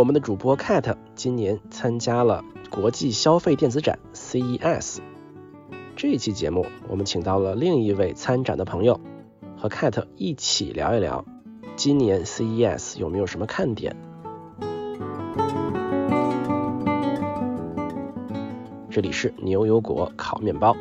我们的主播 Cat 今年参加了国际消费电子展 CES。这一期节目，我们请到了另一位参展的朋友，和 Cat 一起聊一聊今年 CES 有没有什么看点。这里是牛油果烤面包。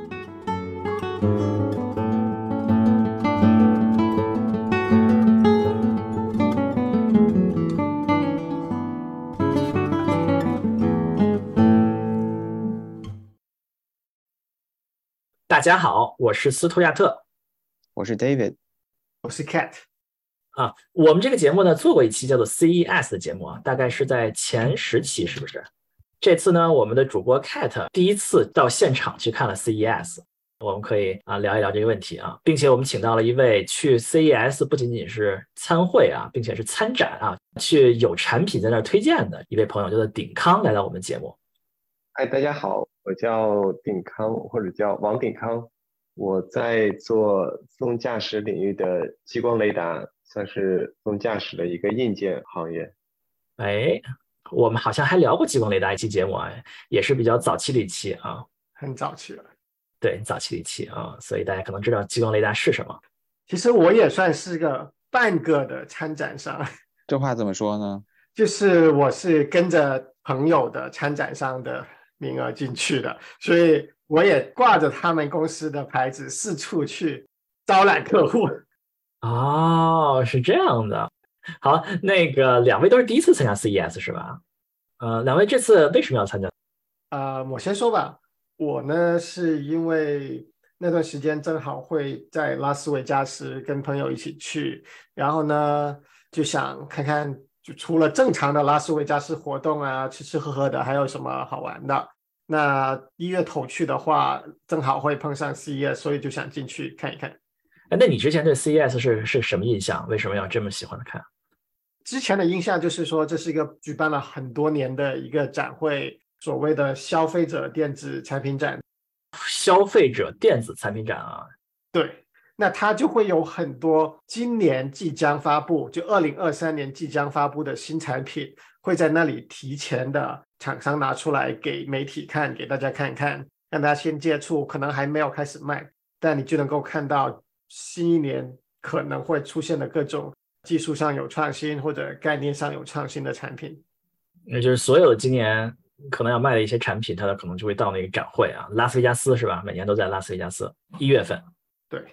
大家好，我是斯图亚特，我是 David，我是 Cat。啊，我们这个节目呢做过一期叫做 CES 的节目啊，大概是在前十期，是不是？这次呢，我们的主播 Cat 第一次到现场去看了 CES，我们可以啊聊一聊这个问题啊，并且我们请到了一位去 CES 不仅仅是参会啊，并且是参展啊，去有产品在那儿推荐的一位朋友，叫做鼎康，来到我们节目。嗨，大家好，我叫鼎康，或者叫王鼎康，我在做自动驾驶领域的激光雷达，算是自动驾驶的一个硬件行业。哎。我们好像还聊过激光雷达一期节目啊，也是比较早期的一期啊，很早期了。对，早期的一期啊，所以大家可能知道激光雷达是什么。其实我也算是个半个的参展商。这话怎么说呢？就是我是跟着朋友的参展商的名额进去的，所以我也挂着他们公司的牌子四处去招揽客户。哦，是这样的。好，那个两位都是第一次参加 CES 是吧？呃，两位这次为什么要参加？啊，我先说吧。我呢是因为那段时间正好会在拉斯维加斯跟朋友一起去，然后呢就想看看，就除了正常的拉斯维加斯活动啊，吃吃喝喝的，还有什么好玩的。那一月头去的话，正好会碰上 CES，所以就想进去看一看。哎，那你之前对 CES 是是什么印象？为什么要这么喜欢看？之前的印象就是说，这是一个举办了很多年的一个展会，所谓的消费者电子产品展。消费者电子产品展啊，对，那它就会有很多今年即将发布，就二零二三年即将发布的新产品，会在那里提前的厂商拿出来给媒体看，给大家看看，让大家先接触，可能还没有开始卖，但你就能够看到新一年可能会出现的各种。技术上有创新或者概念上有创新的产品，也就是所有今年可能要卖的一些产品，它的可能就会到那个展会啊，拉斯维加斯是吧？每年都在拉斯维加斯一月份。对，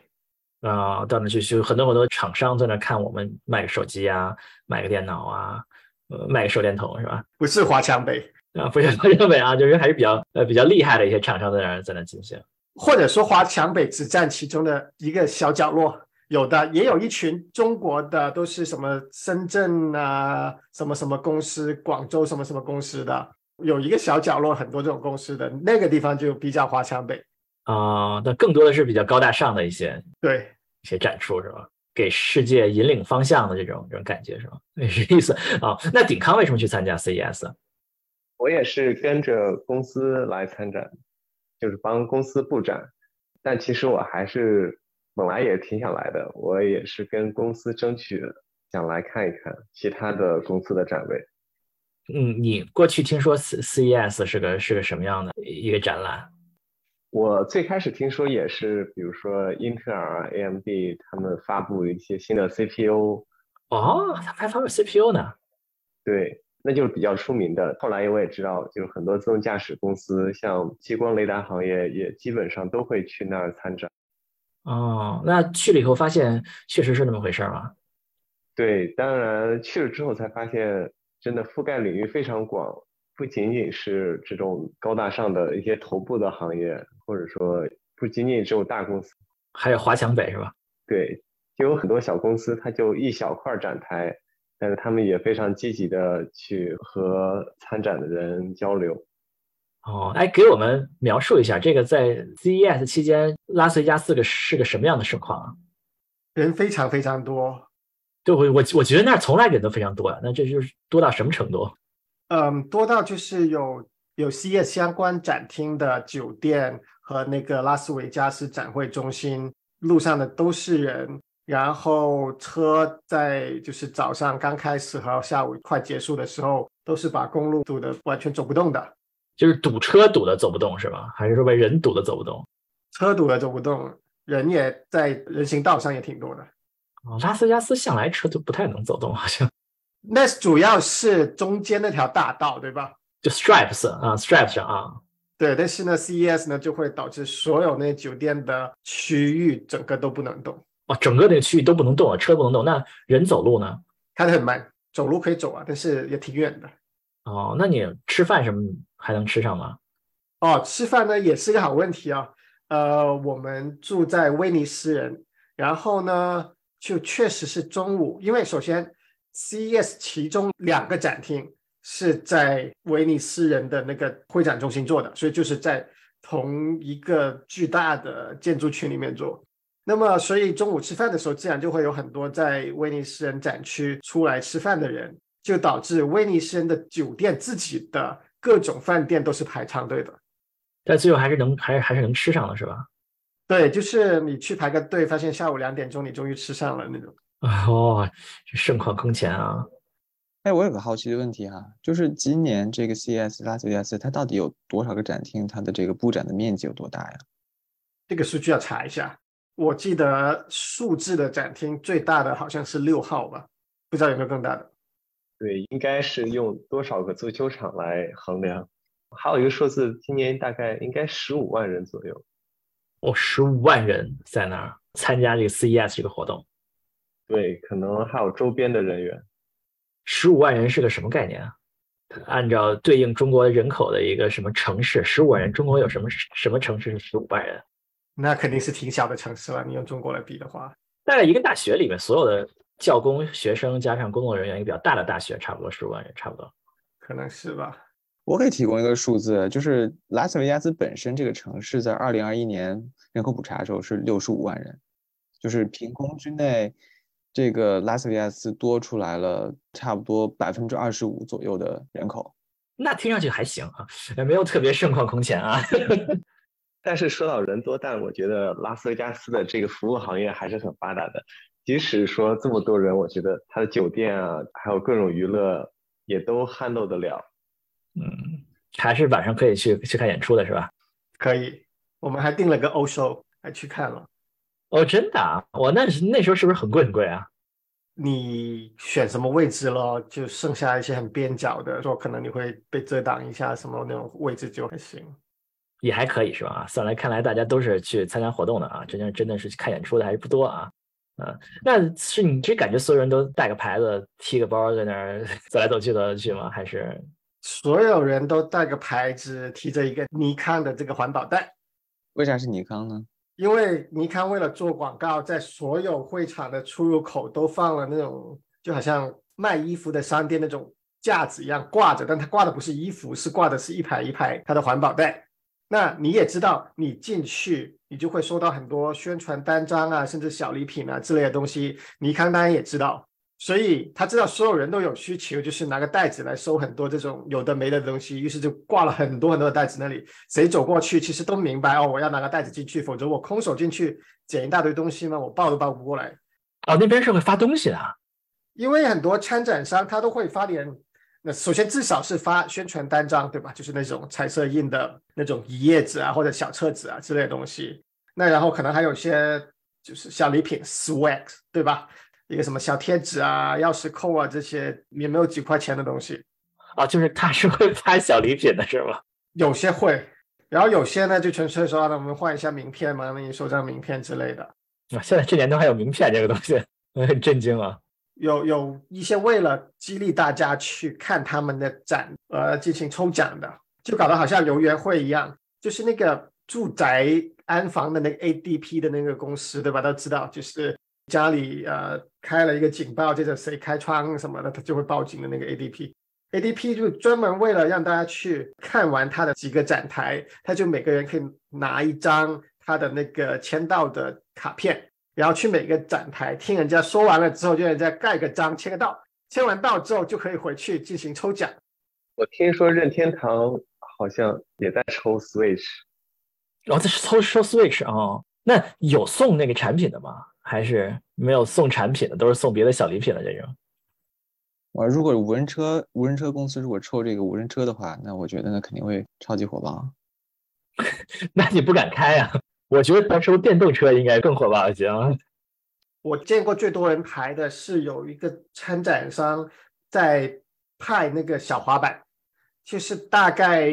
啊，到那去就很多很多厂商在那看我们卖个手机啊，卖个电脑啊，呃，卖个手电筒是吧？不是华强北啊，不是华强北啊，就是还是比较呃比较厉害的一些厂商在那在那进行，或者说华强北只占其中的一个小角落。有的也有一群中国的，都是什么深圳啊，什么什么公司，广州什么什么公司的，有一个小角落，很多这种公司的那个地方就比较华强北啊。那更多的是比较高大上的一些，对一些展出是吧？给世界引领方向的这种这种感觉是吧？那是意思啊。那鼎康为什么去参加 CES？我也是跟着公司来参展，就是帮公司布展，但其实我还是。本来也挺想来的，我也是跟公司争取想来看一看其他的公司的展位。嗯，你过去听说 C CES 是个是个什么样的一个展览？我最开始听说也是，比如说英特尔、AMD 他们发布一些新的 CPU。哦，他还发布 CPU 呢？对，那就是比较出名的。后来我也知道，就是很多自动驾驶公司，像激光雷达行业，也基本上都会去那儿参展。哦，那去了以后发现确实是那么回事儿吗？对，当然去了之后才发现，真的覆盖领域非常广，不仅仅是这种高大上的一些头部的行业，或者说不仅仅只有大公司，还有华强北是吧？对，就有很多小公司，它就一小块展台，但是他们也非常积极的去和参展的人交流。哦，哎，给我们描述一下这个在 CES 期间拉斯维加斯个是个什么样的盛况啊？人非常非常多，对我我我觉得那儿从来人都非常多呀，那这就是多到什么程度？嗯，多到就是有有 CES 相关展厅的酒店和那个拉斯维加斯展会中心，路上的都是人，然后车在就是早上刚开始和下午快结束的时候，都是把公路堵得完全走不动的，就是堵车堵的走不动是吧？还是说被人堵的走不动？车堵的走不动，人也在人行道上也挺多的。哦，拉斯维加斯向来车都不太能走动，好像那主要是中间那条大道，对吧？就 Stripes 啊，Stripes 上啊，对，但是呢，CES 呢就会导致所有那酒店的区域整个都不能动，哇，整个那个区域都不能动啊，车不能动，那人走路呢？开得很慢，走路可以走啊，但是也挺远的。哦，那你吃饭什么还能吃上吗？哦，吃饭呢也是个好问题啊。呃，我们住在威尼斯人，然后呢，就确实是中午，因为首先 CES 其中两个展厅是在威尼斯人的那个会展中心做的，所以就是在同一个巨大的建筑群里面做。那么，所以中午吃饭的时候，自然就会有很多在威尼斯人展区出来吃饭的人，就导致威尼斯人的酒店自己的各种饭店都是排长队的。但最后还是能，还是还是能吃上了是吧？对，就是你去排个队，发现下午两点钟你终于吃上了那种。哦，这盛况空前啊！哎，我有个好奇的问题哈，就是今年这个 CES 拉斯维加斯它到底有多少个展厅？它的这个布展的面积有多大呀？这个数据要查一下。我记得数字的展厅最大的好像是六号吧，不知道有没有更大的。对，应该是用多少个足球场来衡量。还有一个数字，今年大概应该十五万人左右。哦，十五万人在那儿参加这个 CES 这个活动。对，可能还有周边的人员。十五万人是个什么概念啊？按照对应中国人口的一个什么城市？十五万人，中国有什么什么城市是十五万人？那肯定是挺小的城市了。你用中国来比的话，大概一个大学里面所有的教工学生加上工作人员，一个比较大的大学，差不多十五万人，差不多。可能是吧。我可以提供一个数字，就是拉斯维加斯本身这个城市在二零二一年人口普查的时候是六十五万人，就是凭空之内，这个拉斯维加斯多出来了差不多百分之二十五左右的人口。那听上去还行啊，也没有特别盛况空前啊。但是说到人多，但我觉得拉斯维加斯的这个服务行业还是很发达的。即使说这么多人，我觉得它的酒店啊，还有各种娱乐也都 handle 得了。嗯，还是晚上可以去去看演出的是吧？可以，我们还订了个欧 show，还去看了。哦，真的啊？我那是那时候是不是很贵很贵啊？你选什么位置咯？就剩下一些很边角的，说可能你会被遮挡一下，什么那种位置就还行，也还可以是吧？算来看来大家都是去参加活动的啊，真正真的是看演出的还是不多啊。嗯，那是你这感觉所有人都带个牌子、提个包在那儿 走来走去走来走去吗？还是？所有人都带个牌子，提着一个尼康的这个环保袋。为啥是尼康呢？因为尼康为了做广告，在所有会场的出入口都放了那种，就好像卖衣服的商店那种架子一样挂着，但它挂的不是衣服，是挂的是一排一排它的环保袋。那你也知道，你进去你就会收到很多宣传单张啊，甚至小礼品啊之类的东西。尼康当然也知道。所以他知道所有人都有需求，就是拿个袋子来收很多这种有的没的东西，于是就挂了很多很多的袋子。那里谁走过去，其实都明白哦，我要拿个袋子进去，否则我空手进去捡一大堆东西嘛，我抱都抱不过来。哦，那边是会发东西的，因为很多参展商他都会发点，那首先至少是发宣传单张，对吧？就是那种彩色印的那种一页纸啊，或者小册子啊之类的东西。那然后可能还有些就是小礼品，swag，对吧？一个什么小贴纸啊、钥匙扣啊，这些也没有几块钱的东西啊，就是他是会发小礼品的是吗？有些会，然后有些呢就纯粹说，那我们换一下名片嘛，那你收张名片之类的。啊，现在这年头还有名片这个东西，我很震惊啊。有有一些为了激励大家去看他们的展而进行抽奖的，就搞得好像游园会一样，就是那个住宅安防的那个 ADP 的那个公司，对吧？都知道，就是。家里呃开了一个警报，接着谁开窗什么的，他就会报警的那个 ADP，ADP 就专门为了让大家去看完他的几个展台，他就每个人可以拿一张他的那个签到的卡片，然后去每个展台听人家说完了之后，就人家盖个章签个到，签完到之后就可以回去进行抽奖。我听说任天堂好像也在抽 Switch，哦，这是抽抽 Switch 啊？那有送那个产品的吗？还是没有送产品的，都是送别的小礼品的这种？我如果无人车无人车公司如果抽这个无人车的话，那我觉得那肯定会超级火爆。那你不敢开啊？我觉得到时候电动车应该更火爆一些。我见过最多人排的是有一个参展商在派那个小滑板，就是大概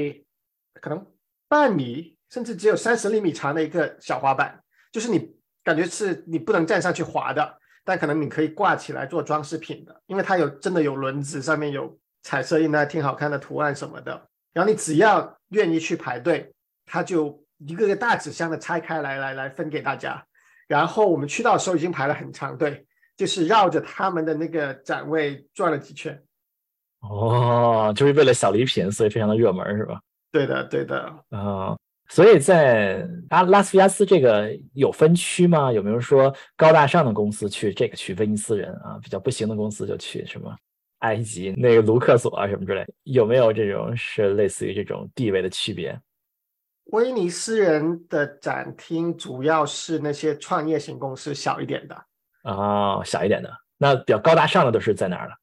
可能半米甚至只有三十厘米长的一个小滑板，就是你感觉是你不能站上去滑的，但可能你可以挂起来做装饰品的，因为它有真的有轮子，上面有彩色印的挺好看的图案什么的。然后你只要愿意去排队，它就一个个大纸箱的拆开来来来分给大家。然后我们去到的时候已经排了很长队，就是绕着他们的那个展位转了几圈。哦，就是为了小礼品，所以非常的热门，是吧？对的，对的。啊，所以在拉拉斯维加斯这个有分区吗？有没有说高大上的公司去这个区，威尼斯人啊比较不行的公司就去什么埃及那个卢克索啊什么之类？有没有这种是类似于这种地位的区别？威尼斯人的展厅主要是那些创业型公司，小一点的。哦，小一点的，那比较高大上的都是在哪儿了？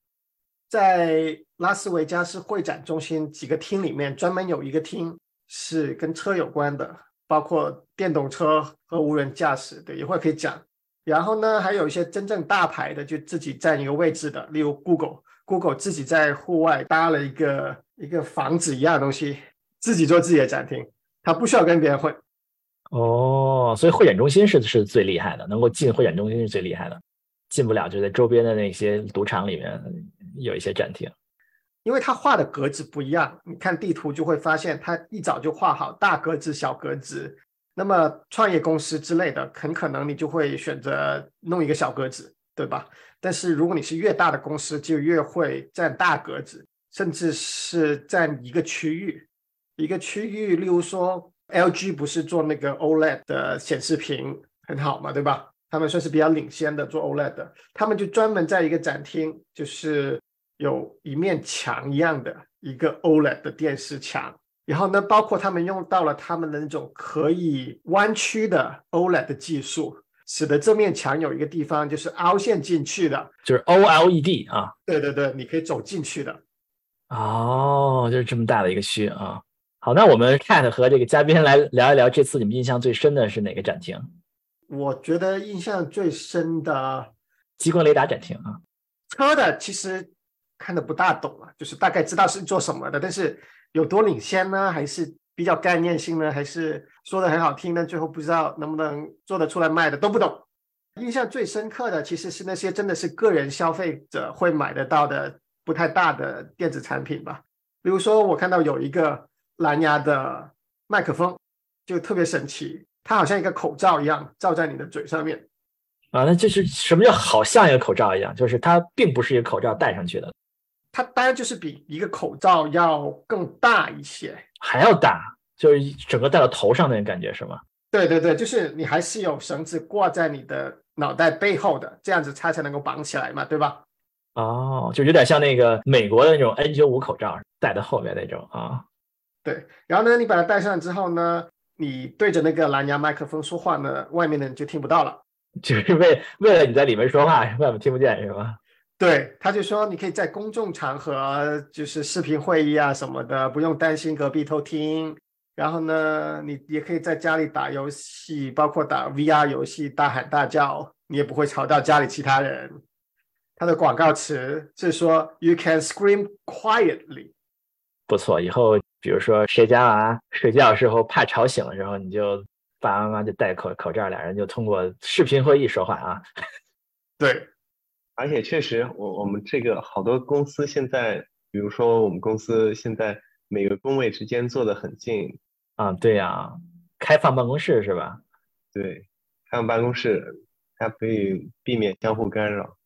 在拉斯维加斯会展中心几个厅里面，专门有一个厅是跟车有关的，包括电动车和无人驾驶的，一会儿可以讲。然后呢，还有一些真正大牌的，就自己占一个位置的，例如 Google，Google 自己在户外搭了一个一个房子一样的东西，自己做自己的展厅。他不需要跟别人混，哦，所以会展中心是是最厉害的，能够进会展中心是最厉害的，进不了就在周边的那些赌场里面有一些展厅，因为他画的格子不一样，你看地图就会发现他一早就画好大格子、小格子。那么创业公司之类的，很可能你就会选择弄一个小格子，对吧？但是如果你是越大的公司，就越会占大格子，甚至是占一个区域。一个区域，例如说，LG 不是做那个 OLED 的显示屏很好嘛，对吧？他们算是比较领先的做 OLED 的，他们就专门在一个展厅，就是有一面墙一样的一个 OLED 的电视墙，然后呢，包括他们用到了他们的那种可以弯曲的 OLED 的技术，使得这面墙有一个地方就是凹陷进去的，就是 OLED 啊。对对对，你可以走进去的。哦，就是这么大的一个区啊。好，那我们 Cat 和这个嘉宾来聊一聊，这次你们印象最深的是哪个展厅？我觉得印象最深的激光雷达展厅啊。车的其实看的不大懂啊，就是大概知道是做什么的，但是有多领先呢？还是比较概念性呢？还是说的很好听呢？最后不知道能不能做得出来卖的都不懂。印象最深刻的其实是那些真的是个人消费者会买得到的不太大的电子产品吧。比如说我看到有一个。蓝牙的麦克风就特别神奇，它好像一个口罩一样罩在你的嘴上面啊。那这是什么叫好像一个口罩一样？就是它并不是一个口罩戴上去的，它当然就是比一个口罩要更大一些，还要大，就是整个戴到头上那种感觉是吗？对对对，就是你还是有绳子挂在你的脑袋背后的，这样子它才能够绑起来嘛，对吧？哦，就有点像那个美国的那种 N95 口罩戴在后面那种啊。对，然后呢，你把它戴上之后呢，你对着那个蓝牙麦克风说话呢，外面的人就听不到了，就是为为了你在里面说话，外面听不见是吧？对，他就说你可以在公众场合，就是视频会议啊什么的，不用担心隔壁偷听。然后呢，你也可以在家里打游戏，包括打 VR 游戏，大喊大叫，你也不会吵到家里其他人。他的广告词是说，You can scream quietly。不错，以后。比如说谁家娃睡觉时候怕吵醒的时候，你就爸爸妈妈就戴口口罩，俩人就通过视频会议说话啊。对，而且确实，我我们这个好多公司现在，比如说我们公司现在每个工位之间坐得很近啊。对呀，开放办公室是吧？对，开放办公室，它可以避免相互干扰。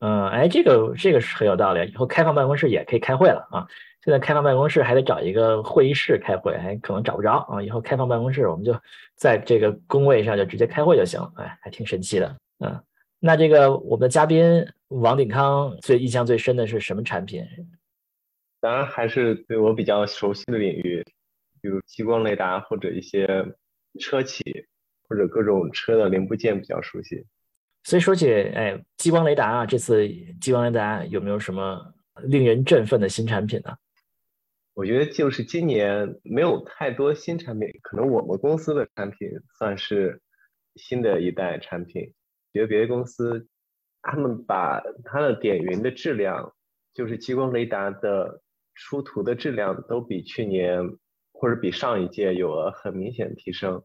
嗯，哎，这个这个是很有道理，以后开放办公室也可以开会了啊。现在开放办公室还得找一个会议室开会，还可能找不着啊。以后开放办公室，我们就在这个工位上就直接开会就行了。哎，还挺神奇的。嗯，那这个我们的嘉宾王鼎康最印象最深的是什么产品？当然还是对我比较熟悉的领域，比如激光雷达或者一些车企或者各种车的零部件比较熟悉。所以说起哎，激光雷达啊，这次激光雷达有没有什么令人振奋的新产品呢？我觉得就是今年没有太多新产品，可能我们公司的产品算是新的一代产品。觉得别的公司他们把它的点云的质量，就是激光雷达的出图的质量都比去年或者比上一届有了很明显的提升。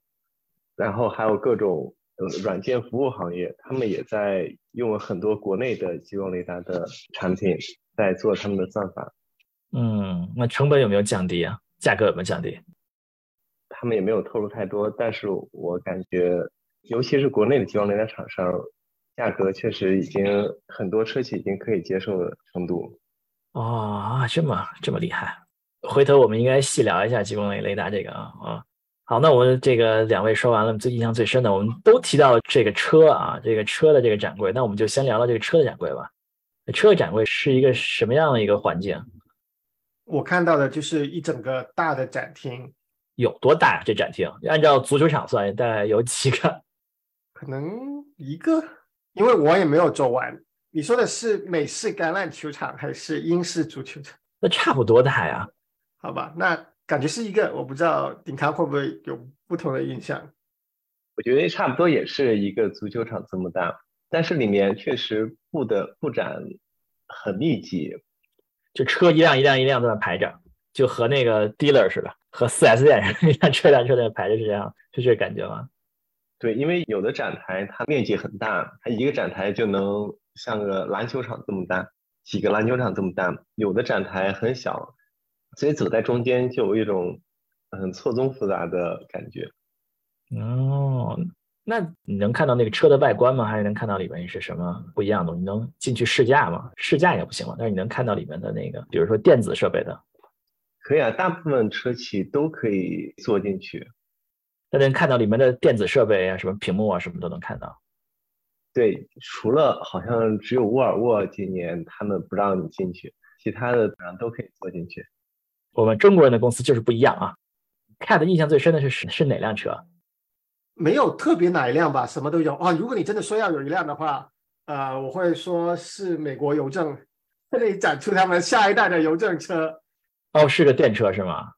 然后还有各种软件服务行业，他们也在用了很多国内的激光雷达的产品，在做他们的算法。嗯，那成本有没有降低啊？价格有没有降低？他们也没有透露太多，但是我感觉，尤其是国内的激光雷达厂商，价格确实已经很多车企已经可以接受的程度。哦，这么这么厉害，回头我们应该细聊一下激光雷雷达这个啊啊。好，那我们这个两位说完了，最印象最深的，我们都提到了这个车啊，这个车的这个展柜，那我们就先聊聊这个车的展柜吧。车的展柜是一个什么样的一个环境？我看到的就是一整个大的展厅，有多大呀？这展厅按照足球场算，大概有几个？可能一个，因为我也没有做完。你说的是美式橄榄球场还是英式足球场？那差不多大呀。好吧，那感觉是一个，我不知道顶康会不会有不同的印象。我觉得差不多也是一个足球场这么大，但是里面确实布的布展很密集。就车一辆一辆一辆在那排着，就和那个 dealer 似的，和四 S 店一辆车辆车在那排着是这样，是这感觉吗？对，因为有的展台它面积很大，它一个展台就能像个篮球场这么大，几个篮球场这么大；有的展台很小，所以走在中间就有一种很错综复杂的感觉。哦。那你能看到那个车的外观吗？还是能看到里面是什么不一样的？你能进去试驾吗？试驾也不行吗？但是你能看到里面的那个，比如说电子设备的，可以啊，大部分车企都可以坐进去。那能看到里面的电子设备啊，什么屏幕啊，什么都能看到。对，除了好像只有沃尔沃今年他们不让你进去，其他的都可以坐进去。我们中国人的公司就是不一样啊。看的印象最深的是是哪辆车？没有特别哪一辆吧，什么都有啊。如果你真的说要有一辆的话，呃，我会说是美国邮政这里展出他们下一代的邮政车。哦，是个电车是吗？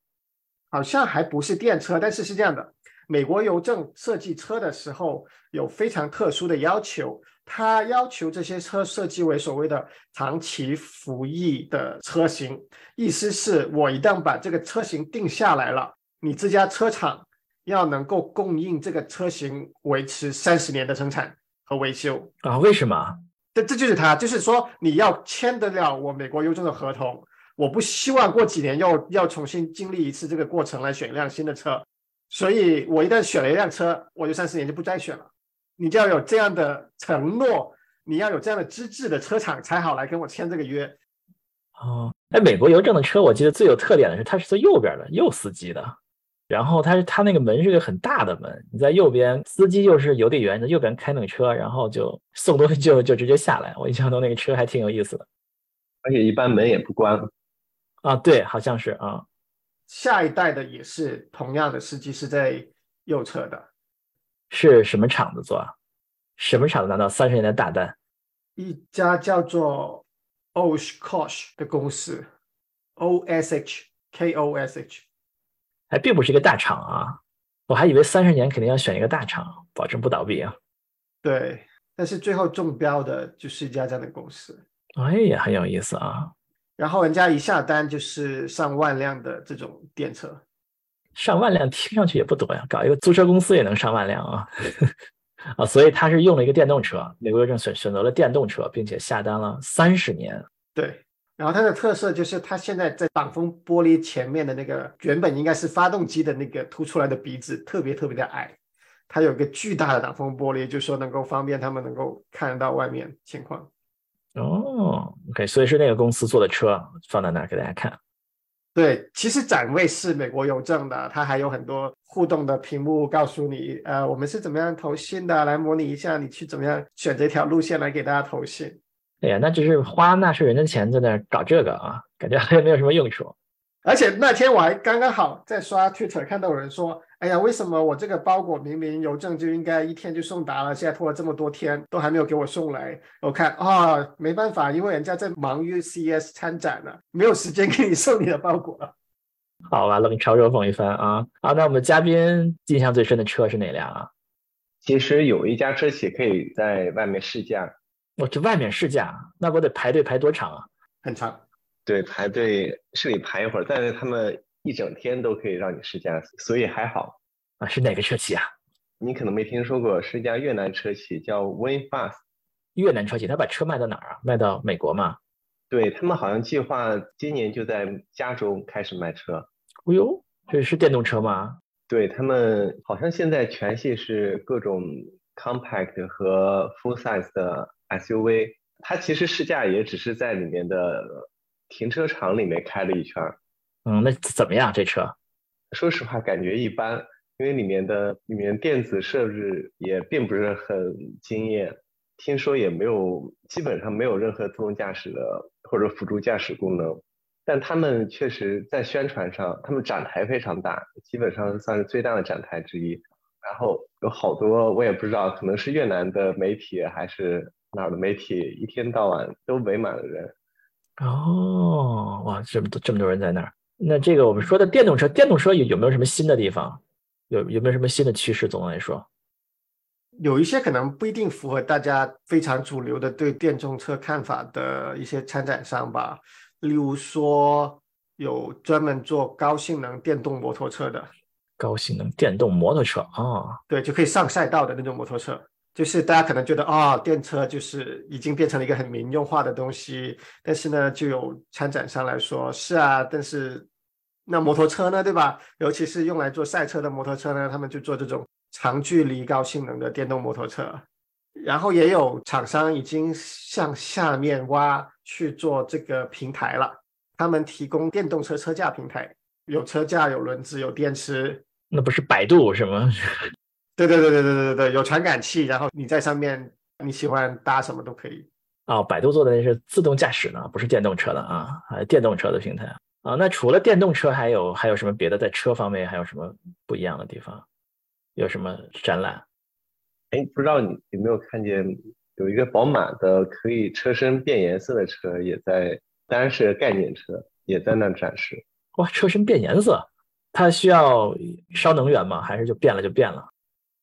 好像还不是电车，但是是这样的，美国邮政设计车的时候有非常特殊的要求，它要求这些车设计为所谓的长期服役的车型，意思是我一旦把这个车型定下来了，你这家车厂。要能够供应这个车型维持三十年的生产和维修啊？为什么？这这就是它，就是说你要签得了我美国邮政的合同，我不希望过几年又要重新经历一次这个过程来选一辆新的车，所以我一旦选了一辆车，我就三十年就不再选了。你就要有这样的承诺，你要有这样的资质的车厂才好来跟我签这个约。哦，哎，美国邮政的车，我记得最有特点的是它是坐右边的，右司机的。然后它是它那个门是个很大的门，你在右边，司机就是邮递员，在右边开那个车，然后就送东西就就直接下来。我印象中那个车还挺有意思的，而且一般门也不关。啊，对，好像是啊。下一代的也是同样的司机是在右侧的，是什么厂子做啊？什么厂子拿到三十年的大单？一家叫做 Oshkosh 的公司，O S H K O S H。还并不是一个大厂啊，我还以为三十年肯定要选一个大厂，保证不倒闭啊。对，但是最后中标的就是一家这样的公司。哎呀，很有意思啊。然后人家一下单就是上万辆的这种电车，上万辆听上去也不多呀，搞一个租车公司也能上万辆啊。啊，所以他是用了一个电动车，美国邮政选选择了电动车，并且下单了三十年。对。然后它的特色就是，它现在在挡风玻璃前面的那个原本应该是发动机的那个凸出来的鼻子特别特别的矮，它有一个巨大的挡风玻璃，就说能够方便他们能够看得到外面情况。哦，OK，所以是那个公司做的车放在那儿给大家看。对，其实展位是美国邮政的，它还有很多互动的屏幕，告诉你，呃，我们是怎么样投信的，来模拟一下你去怎么样选择一条路线来给大家投信。哎呀，那就是花纳税人的钱在那搞这个啊，感觉好像没有什么用处。而且那天我还刚刚好在刷 Twitter 看到有人说：“哎呀，为什么我这个包裹明明邮政就应该一天就送达了，现在拖了这么多天都还没有给我送来？”我看啊，没办法，因为人家在忙于 CES 参展呢，没有时间给你送你的包裹了。好吧，冷嘲热讽一番啊！好，那我们嘉宾印象最深的车是哪辆啊？其实有一家车企可以在外面试驾，我去外面试驾，那我得排队排多长啊？很长。对，排队是得排一会儿，但是他们一整天都可以让你试驾，所以还好。啊，是哪个车企啊？你可能没听说过，是一家越南车企，叫 WinFast。越南车企，他把车卖到哪儿啊？卖到美国吗？对他们好像计划今年就在加州开始卖车。哦呦，这是电动车吗？对他们好像现在全系是各种 compact 和 full size 的 SUV，它其实试驾也只是在里面的。停车场里面开了一圈儿，嗯，那怎么样？这车？说实话，感觉一般，因为里面的里面电子设置也并不是很惊艳，听说也没有，基本上没有任何自动驾驶的或者辅助驾驶功能。但他们确实在宣传上，他们展台非常大，基本上算是最大的展台之一。然后有好多我也不知道，可能是越南的媒体还是哪儿的媒体，一天到晚都围满了人。哦，哇，这么多这么多人在那儿。那这个我们说的电动车，电动车有有没有什么新的地方？有有没有什么新的趋势？总的来说，有一些可能不一定符合大家非常主流的对电动车看法的一些参展商吧。例如说，有专门做高性能电动摩托车的。高性能电动摩托车啊，对，就可以上赛道的那种摩托车。就是大家可能觉得啊，电车就是已经变成了一个很民用化的东西，但是呢，就有参展商来说，是啊，但是那摩托车呢，对吧？尤其是用来做赛车的摩托车呢，他们就做这种长距离高性能的电动摩托车。然后也有厂商已经向下面挖去做这个平台了，他们提供电动车车架平台，有车架、有轮子、有电池。那不是百度是吗？对对对对对对对有传感器，然后你在上面你喜欢搭什么都可以。哦，百度做的那是自动驾驶呢，不是电动车的啊，还电动车的平台啊。那除了电动车，还有还有什么别的？在车方面还有什么不一样的地方？有什么展览？哎，不知道你有没有看见有一个宝马的可以车身变颜色的车也在，当然是概念车，也在那展示。哇，车身变颜色，它需要烧能源吗？还是就变了就变了？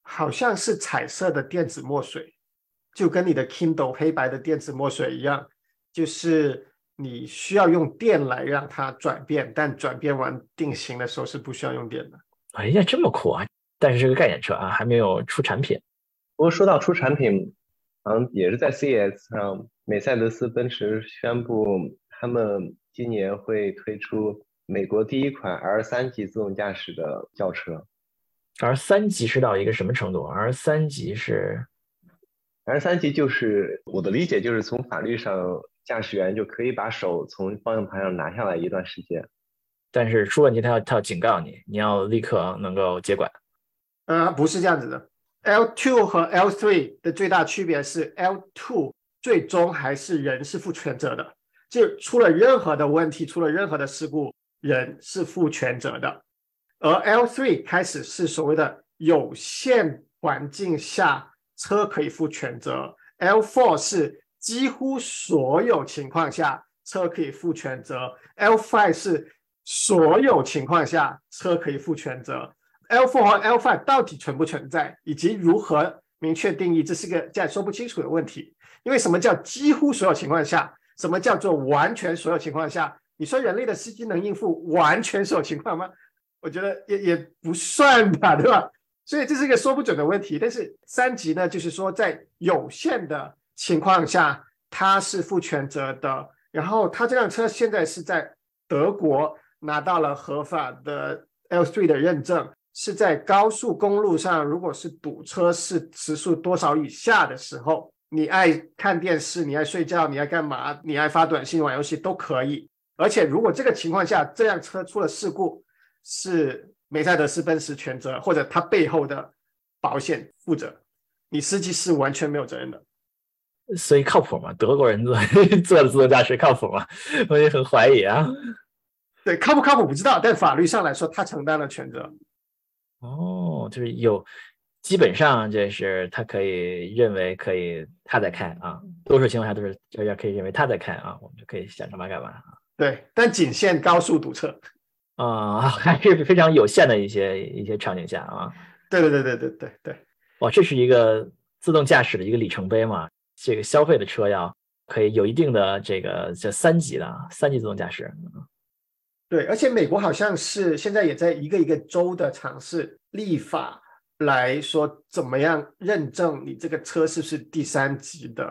好像是彩色的电子墨水，就跟你的 Kindle 黑白的电子墨水一样，就是你需要用电来让它转变，但转变完定型的时候是不需要用电的。哎呀，这么酷啊！但是这个概念车啊，还没有出产品。不过说到出产品，好像也是在 CES 上，美赛德斯奔驰宣布他们今年会推出美国第一款 L 三级自动驾驶的轿车。R 三级是到一个什么程度而三级是而三级就是我的理解，就是从法律上，驾驶员就可以把手从方向盘上拿下来一段时间，但是出问题他要他要警告你，你要立刻能够接管。呃，不是这样子的，L two 和 L three 的最大区别是，L two 最终还是人是负全责的，就出了任何的问题，出了任何的事故，人是负全责的。而 L3 开始是所谓的有限环境下车可以负全责，L4 是几乎所有情况下车可以负全责，L5 是所有情况下车可以负全责。L4 和 L5 到底存不存在，以及如何明确定义，这是个在说不清楚的问题。因为什么叫几乎所有情况下？什么叫做完全所有情况下？你说人类的司机能应付完全所有情况吗？我觉得也也不算吧，对吧？所以这是一个说不准的问题。但是三级呢，就是说在有限的情况下，他是负全责的。然后他这辆车现在是在德国拿到了合法的 L3 的认证，是在高速公路上，如果是堵车是时速多少以下的时候，你爱看电视，你爱睡觉，你爱干嘛，你爱发短信、玩游戏都可以。而且如果这个情况下，这辆车出了事故，是梅赛德斯奔驰全责，或者他背后的保险负责，你司机是完全没有责任的。所以靠谱吗？德国人做 做的自动驾驶靠谱吗？我也很怀疑啊。对，靠不靠谱不知道，但法律上来说，他承担了全责。哦，就是有，基本上就是他可以认为可以他在开啊，多数情况下都是大家可以认为他在开啊，我们就可以想干嘛干嘛啊。对，但仅限高速堵车。啊，还是非常有限的一些一些场景下啊。对对对对对对对。哇，这是一个自动驾驶的一个里程碑嘛？这个消费的车要可以有一定的这个这三级的三级自动驾驶。对，而且美国好像是现在也在一个一个州的尝试立法来说，怎么样认证你这个车是不是第三级的？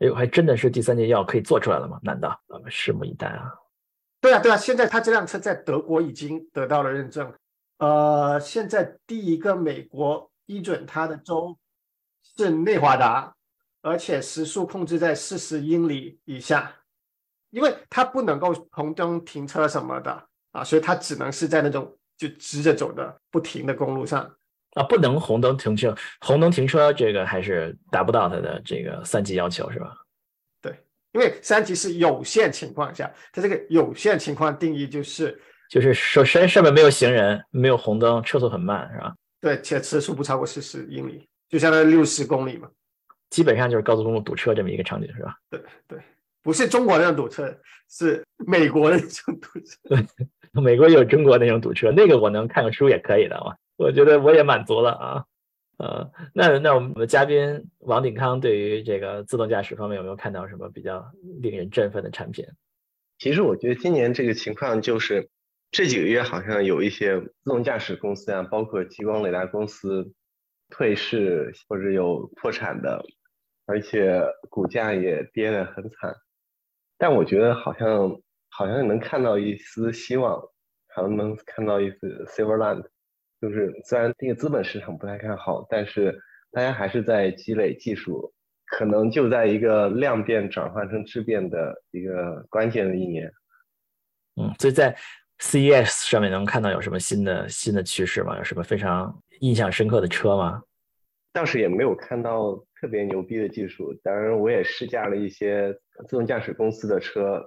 哎呦，还真的是第三级药可以做出来了吗？难道？我们拭目以待啊！对啊，对啊，现在他这辆车在德国已经得到了认证。呃，现在第一个美国批准它的州是内华达，而且时速控制在四十英里以下，因为它不能够红灯停车什么的啊，所以它只能是在那种就直着走的不停的公路上啊，不能红灯停车，红灯停车这个还是达不到它的这个三级要求，是吧？因为三级是有限情况下，它这个有限情况定义就是就是首先上面没有行人，没有红灯，车速很慢，是吧？对，且车速不超过四十英里，就相当于六十公里嘛。基本上就是高速公路堵车这么一个场景，是吧？对对，不是中国那种堵车，是美国的那种堵车。美国有中国那种堵车，那个我能看个书也可以的嘛。我觉得我也满足了啊。呃，那那我们的嘉宾王鼎康对于这个自动驾驶方面有没有看到什么比较令人振奋的产品？其实我觉得今年这个情况就是这几个月好像有一些自动驾驶公司啊，包括激光雷达公司退市或者有破产的，而且股价也跌得很惨。但我觉得好像好像能看到一丝希望，好像能看到一丝 silver land。就是虽然这个资本市场不太看好，但是大家还是在积累技术，可能就在一个量变转换成质变的一个关键的一年。嗯，所以在 CES 上面能看到有什么新的新的趋势吗？有什么非常印象深刻的车吗？倒是也没有看到特别牛逼的技术。当然，我也试驾了一些自动驾驶公司的车，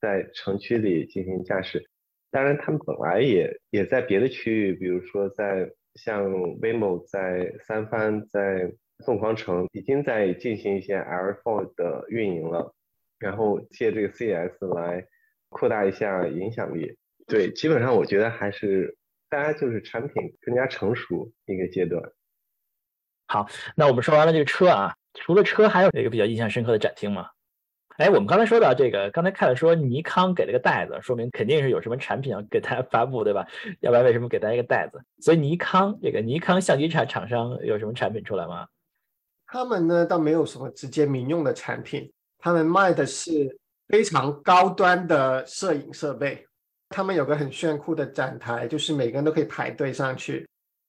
在城区里进行驾驶。当然，他们本来也也在别的区域，比如说在像 v i m o 在三藩、在凤凰城，已经在进行一些 L4 的运营了，然后借这个 CS 来扩大一下影响力。对，基本上我觉得还是大家就是产品更加成熟一个阶段。好，那我们说完了这个车啊，除了车，还有一个比较印象深刻的展厅吗？哎，我们刚才说到这个，刚才看了说尼康给了个袋子，说明肯定是有什么产品要给大家 发布，对吧？要不然为什么给大家一个袋子？所以尼康这个尼康相机厂厂商有什么产品出来吗？他们呢倒没有什么直接民用的产品，他们卖的是非常高端的摄影设备。他们有个很炫酷的展台，就是每个人都可以排队上去。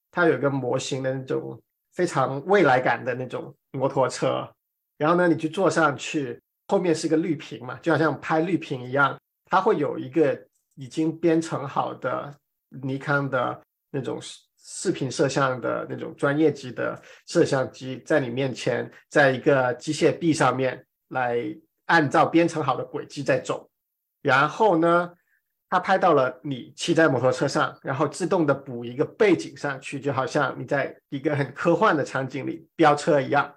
它有一个模型的那种非常未来感的那种摩托车，然后呢，你去坐上去。后面是个绿屏嘛，就好像拍绿屏一样，它会有一个已经编程好的尼康的那种视频摄像的那种专业级的摄像机在你面前，在一个机械臂上面来按照编程好的轨迹在走，然后呢，它拍到了你骑在摩托车上，然后自动的补一个背景上去，就好像你在一个很科幻的场景里飙车一样，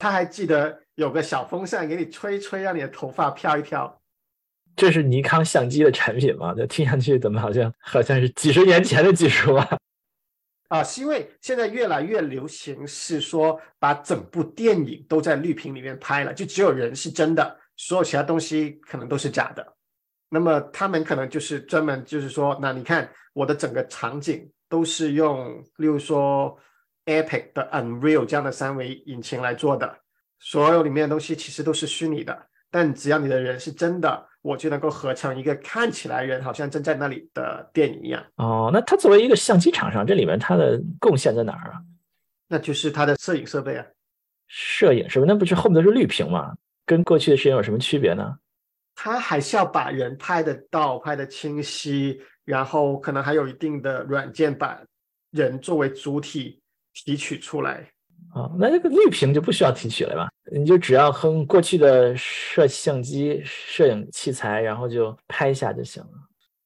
它还记得。有个小风扇给你吹吹，让你的头发飘一飘。这是尼康相机的产品吗？这听上去怎么好像好像是几十年前的技术啊？啊，是因为现在越来越流行，是说把整部电影都在绿屏里面拍了，就只有人是真的，所有其他东西可能都是假的。那么他们可能就是专门就是说，那你看我的整个场景都是用，例如说 Epic 的 Unreal 这样的三维引擎来做的。所有里面的东西其实都是虚拟的，但只要你的人是真的，我就能够合成一个看起来人好像正在那里的电影一样。哦，那它作为一个相机厂商，这里面它的贡献在哪儿啊？那就是它的摄影设备啊。摄影是不？那不是后面都是绿屏吗？跟过去的摄影有什么区别呢？它还是要把人拍得到，拍得清晰，然后可能还有一定的软件把人作为主体提取出来。啊，那这个绿屏就不需要提取了吧？你就只要和过去的摄像机、摄影器材，然后就拍一下就行了。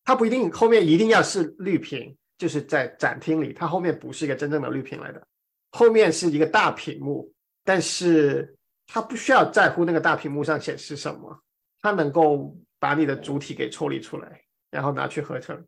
它不一定后面一定要是绿屏，就是在展厅里，它后面不是一个真正的绿屏来的，后面是一个大屏幕，但是它不需要在乎那个大屏幕上显示什么，它能够把你的主体给抽离出来，然后拿去合成。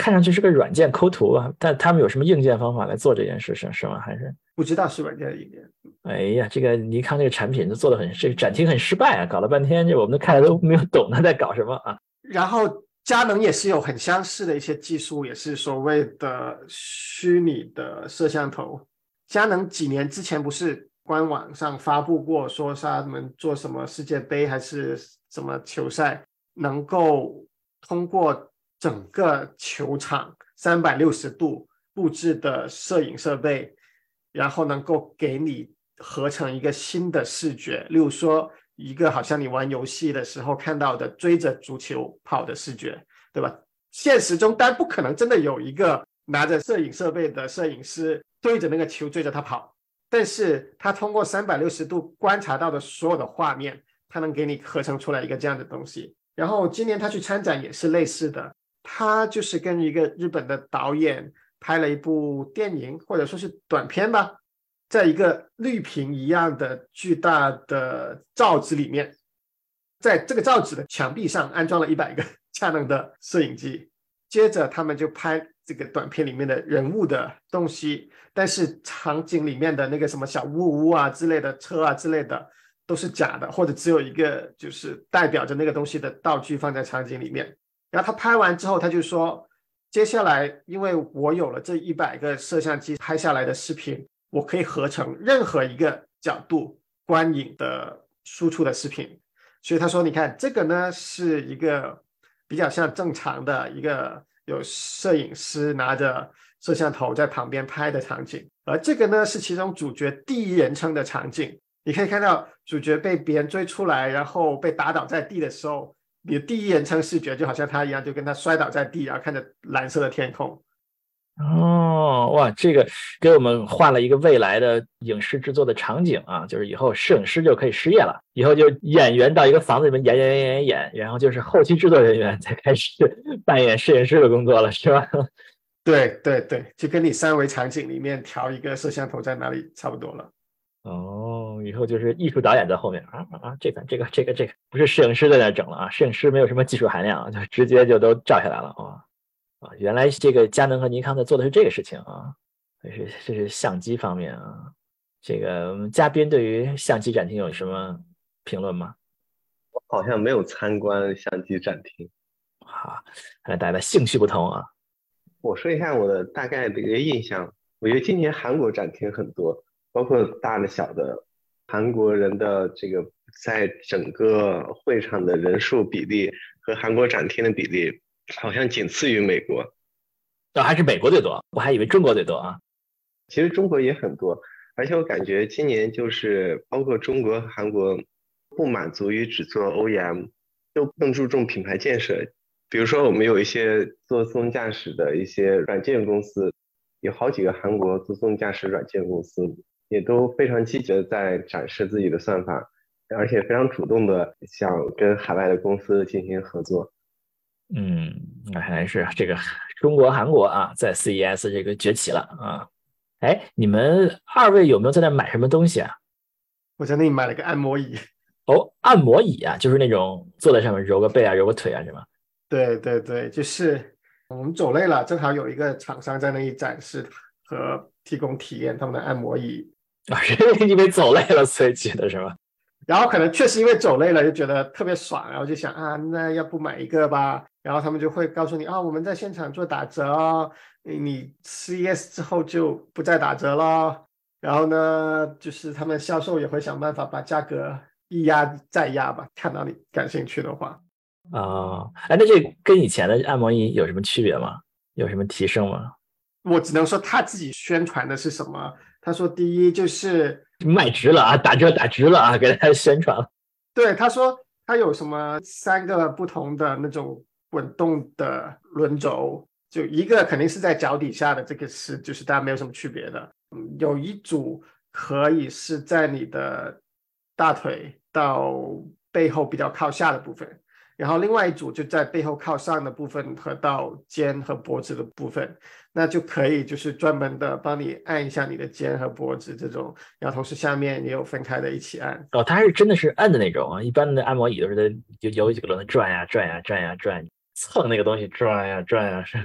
看上去是个软件抠图啊，但他们有什么硬件方法来做这件事是是吗？还是不知道是软件还是硬件？哎呀，这个尼康这个产品就做的很，这个展厅很失败啊，搞了半天，这我们都看都没有懂他在搞什么啊。然后佳能也是有很相似的一些技术，也是所谓的虚拟的摄像头。佳能几年之前不是官网上发布过，说是他们做什么世界杯还是什么球赛，能够通过。整个球场三百六十度布置的摄影设备，然后能够给你合成一个新的视觉，例如说一个好像你玩游戏的时候看到的追着足球跑的视觉，对吧？现实中当然不可能真的有一个拿着摄影设备的摄影师对着那个球追着他跑，但是他通过三百六十度观察到的所有的画面，他能给你合成出来一个这样的东西。然后今年他去参展也是类似的。他就是跟一个日本的导演拍了一部电影，或者说是短片吧，在一个绿屏一样的巨大的罩子里面，在这个罩子的墙壁上安装了一百个 佳能的摄影机，接着他们就拍这个短片里面的人物的东西，但是场景里面的那个什么小木屋啊之类的车啊之类的都是假的，或者只有一个就是代表着那个东西的道具放在场景里面。然后他拍完之后，他就说：“接下来，因为我有了这一百个摄像机拍下来的视频，我可以合成任何一个角度观影的输出的视频。所以他说，你看这个呢，是一个比较像正常的一个有摄影师拿着摄像头在旁边拍的场景，而这个呢，是其中主角第一人称的场景。你可以看到主角被别人追出来，然后被打倒在地的时候。”你的第一人称视觉就好像他一样，就跟他摔倒在地，然后看着蓝色的天空。哦，哇，这个给我们画了一个未来的影视制作的场景啊，就是以后摄影师就可以失业了，以后就演员到一个房子里面演演演演演，然后就是后期制作人员才开始扮演摄影师的工作了，是吧？对对对，就跟你三维场景里面调一个摄像头在哪里差不多了。哦，以后就是艺术导演在后面啊啊，这个这个这个这个不是摄影师在那整了啊，摄影师没有什么技术含量，就直接就都照下来了啊啊，原来这个佳能和尼康在做的是这个事情啊，这是这是相机方面啊，这个嘉宾对于相机展厅有什么评论吗？我好像没有参观相机展厅，啊，看来大家的兴趣不同啊。我说一下我的大概的一个印象，我觉得今年韩国展厅很多。包括大的小的，韩国人的这个在整个会场的人数比例和韩国展厅的比例，好像仅次于美国。啊，还是美国最多，我还以为中国最多啊。其实中国也很多，而且我感觉今年就是包括中国、韩国不满足于只做 OEM，就更注重品牌建设。比如说，我们有一些做自动驾驶的一些软件公司，有好几个韩国做自动驾驶软件公司。也都非常积极的在展示自己的算法，而且非常主动的想跟海外的公司进行合作。嗯，那还是这个中国、韩国啊，在 CES 这个崛起了啊。哎，你们二位有没有在那买什么东西啊？我在那里买了个按摩椅。哦，按摩椅啊，就是那种坐在上面揉个背啊、揉个腿啊，是吗？对对对，就是我们走累了，正好有一个厂商在那里展示和提供体验他们的按摩椅。啊，是因为走累了所以去的是吗？然后可能确实因为走累了就觉得特别爽，然后就想啊，那要不买一个吧？然后他们就会告诉你啊，我们在现场做打折哦，你 CES 之后就不再打折了。然后呢，就是他们销售也会想办法把价格一压再压吧，看到你感兴趣的话。啊，哎，那这跟以前的按摩椅有什么区别吗？有什么提升吗？我只能说他自己宣传的是什么。他说：“第一就是卖值了啊，打折打值了啊，给大家宣传了。对，他说他有什么三个不同的那种滚动的轮轴，就一个肯定是在脚底下的，这个是就是大家没有什么区别的。嗯，有一组可以是在你的大腿到背后比较靠下的部分，然后另外一组就在背后靠上的部分和到肩和脖子的部分，那就可以就是专门的帮你按一下你的肩和脖子这种，然后同时下面也有分开的一起按。哦，它是真的是按的那种啊，一般的按摩椅都是在有有几个轮子转呀转呀转呀转，蹭那个东西转呀转呀是。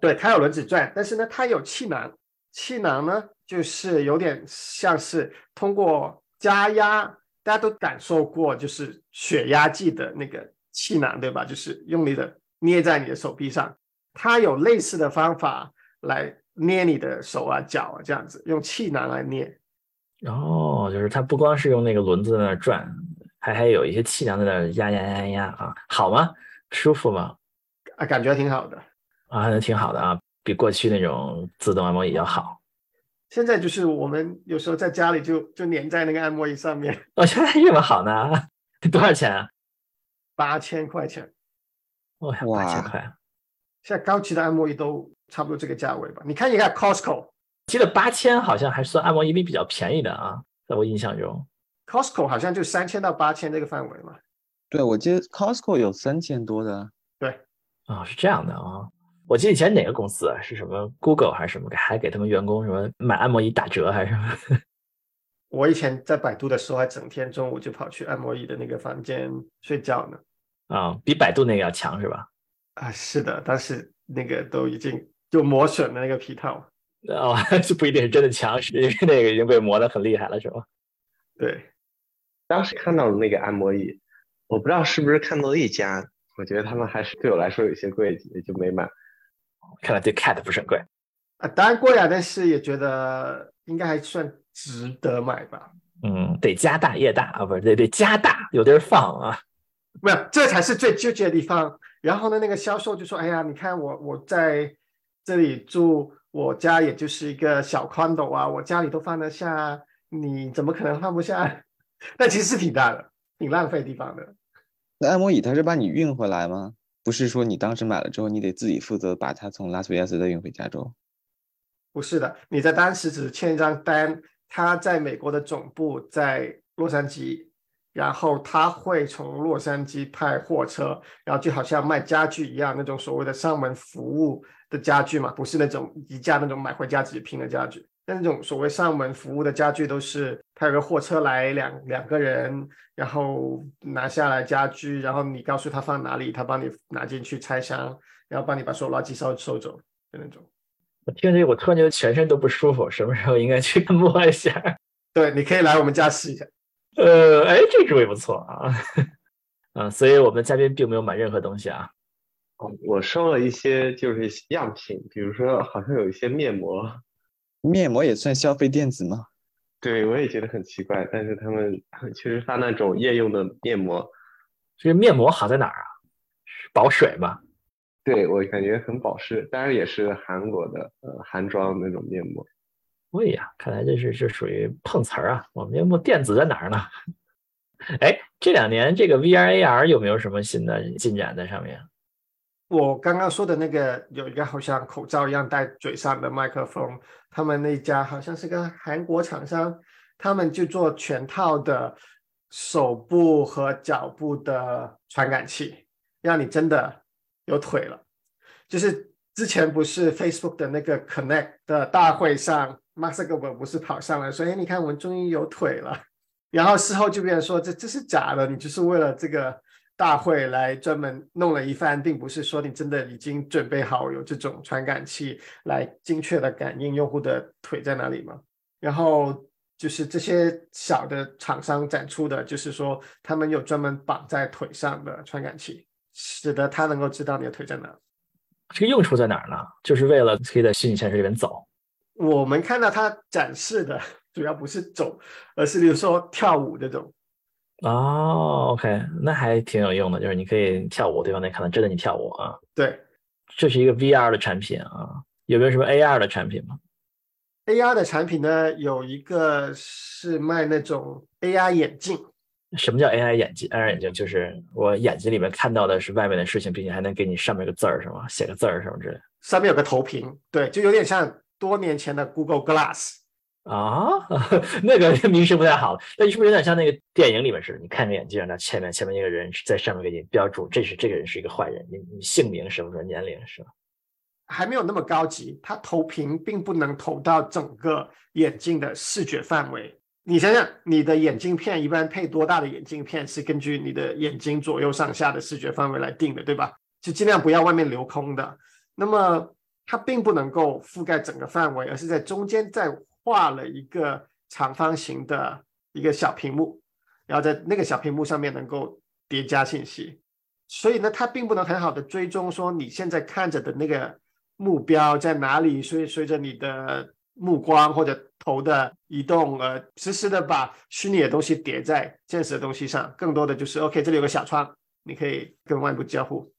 对，它有轮子转，但是呢，它有气囊，气囊呢就是有点像是通过加压，大家都感受过就是血压计的那个。气囊对吧？就是用力的捏在你的手臂上，它有类似的方法来捏你的手啊、脚啊，这样子用气囊来捏。哦，就是它不光是用那个轮子在那转，还还有一些气囊在那压压压压啊，好吗？舒服吗？啊，感觉挺好的啊，那挺好的啊，比过去那种自动按摩椅要好。现在就是我们有时候在家里就就粘在那个按摩椅上面。哦，现在这么好呢？多少钱啊？八千块钱，哇，八千块！现在高级的按摩椅都差不多这个价位吧？你看一看 Costco，记得八千好像还算按摩椅里比较便宜的啊，在我印象中，Costco 好像就三千到八千这个范围嘛。对，我记得 Costco 有三千多的。对，啊，是这样的啊。我记得以前哪个公司啊？是什么 Google 还是什么？还给他们员工什么买按摩椅打折还是什么？我以前在百度的时候，还整天中午就跑去按摩椅的那个房间睡觉呢。啊，比百度那个要强是吧？啊，是的，但是那个都已经就磨损的那个皮套。哦，就不一定是真的强，是因为那个已经被磨得很厉害了，是吧？对，当时看到的那个按摩椅，我不知道是不是看到一家，我觉得他们还是对我来说有些贵，也就没买。看来对 Cat 不是很贵啊，当然贵啊，但是也觉得应该还算值得买吧。嗯，得家大业大啊，不是得得家大有地儿放啊。没有，这才是最纠结的地方。然后呢，那个销售就说：“哎呀，你看我我在这里住，我家也就是一个小 condo 啊，我家里都放得下，你怎么可能放不下？但其实是挺大的，挺浪费地方的。那按摩椅它是把你运回来吗？不是说你当时买了之后，你得自己负责把它从拉斯维加斯再运回加州？不是的，你在当时只签一张单，他在美国的总部在洛杉矶。”然后他会从洛杉矶派货车，然后就好像卖家具一样，那种所谓的上门服务的家具嘛，不是那种宜家那种买回家自己拼的家具。那那种所谓上门服务的家具，都是他有个货车来两两个人，然后拿下来家具，然后你告诉他放哪里，他帮你拿进去拆箱，然后帮你把所有垃圾收收走的那种。我听着，我突然觉得全身都不舒服，什么时候应该去摸一下？对，你可以来我们家试一下。呃，哎，这主意不错啊，嗯，所以我们嘉宾并没有买任何东西啊。哦，我收了一些就是样品，比如说好像有一些面膜，面膜也算消费电子吗？对，我也觉得很奇怪，但是他们确实发那种夜用的面膜。这个面膜好在哪儿啊？保水吗？对我感觉很保湿，当然也是韩国的呃韩妆那种面膜。对呀，看来这是是属于碰瓷儿啊！我们面膜电子在哪儿呢？哎，这两年这个 VR AR 有没有什么新的进展在上面？我刚刚说的那个有一个好像口罩一样戴嘴上的麦克风，他们那家好像是个韩国厂商，他们就做全套的手部和脚部的传感器，让你真的有腿了。就是之前不是 Facebook 的那个 Connect 的大会上。马斯克不不是跑上来说：“哎，你看我们终于有腿了。”然后事后就变成说：“这这是假的，你就是为了这个大会来专门弄了一番，并不是说你真的已经准备好有这种传感器来精确的感应用户的腿在哪里吗？”然后就是这些小的厂商展出的，就是说他们有专门绑在腿上的传感器，使得他能够知道你的腿在哪。这个用处在哪儿呢？就是为了可以在虚拟现实里面走。我们看到他展示的 主要不是走，而是比如说跳舞这种。哦，OK，那还挺有用的，就是你可以跳舞，对方能看到真的你跳舞啊。对，这是一个 VR 的产品啊，有没有什么 AR 的产品吗？AR 的产品呢，有一个是卖那种 AR 眼镜。什么叫 AI 眼镜？AR 眼镜就是我眼睛里面看到的是外面的事情，并且还能给你上面个字儿，是吗？写个字儿什么之类。上面有个投屏，对，就有点像。多年前的 Google Glass 啊，那个名声不太好。那是不是有点像那个电影里面似的？你看着眼镜，那前面前面那个人在上面给你标注，这是这个人是一个坏人，你你姓名什么什么年龄是吧？还没有那么高级，它投屏并不能投到整个眼镜的视觉范围。你想想，你的眼镜片一般配多大的眼镜片是根据你的眼睛左右上下的视觉范围来定的，对吧？就尽量不要外面留空的。那么它并不能够覆盖整个范围，而是在中间再画了一个长方形的一个小屏幕，然后在那个小屏幕上面能够叠加信息。所以呢，它并不能很好的追踪说你现在看着的那个。目标在哪里？随随着你的目光或者头的移动，呃，实时的把虚拟的东西叠在现实的东西上。更多的就是，OK，这里有个小窗，你可以跟外部交互。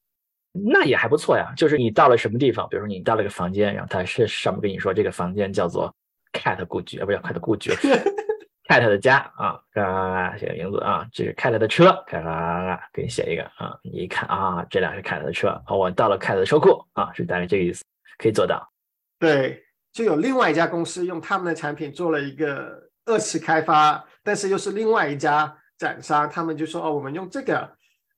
那也还不错呀。就是你到了什么地方，比如说你到了一个房间，然后它是上面跟你说这个房间叫做 Cat 故居，啊，不叫 Cat 故居，Cat 的家啊，嘎写个名字啊，这是 Cat 的车，嘎嘎嘎嘎给你写一个啊，你一看啊，这辆是 Cat 的车，哦，我到了 Cat 的车库啊，是大概这个意思。可以做到，对，就有另外一家公司用他们的产品做了一个二次开发，但是又是另外一家展商，他们就说哦，我们用这个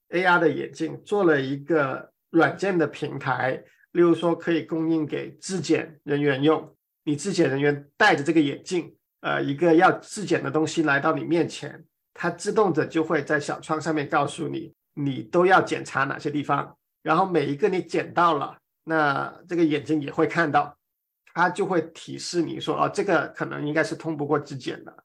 AR 的眼镜做了一个软件的平台，例如说可以供应给质检人员用，你质检人员戴着这个眼镜，呃，一个要质检的东西来到你面前，它自动的就会在小窗上面告诉你，你都要检查哪些地方，然后每一个你检到了。那这个眼睛也会看到，它就会提示你说，哦，这个可能应该是通不过质检的，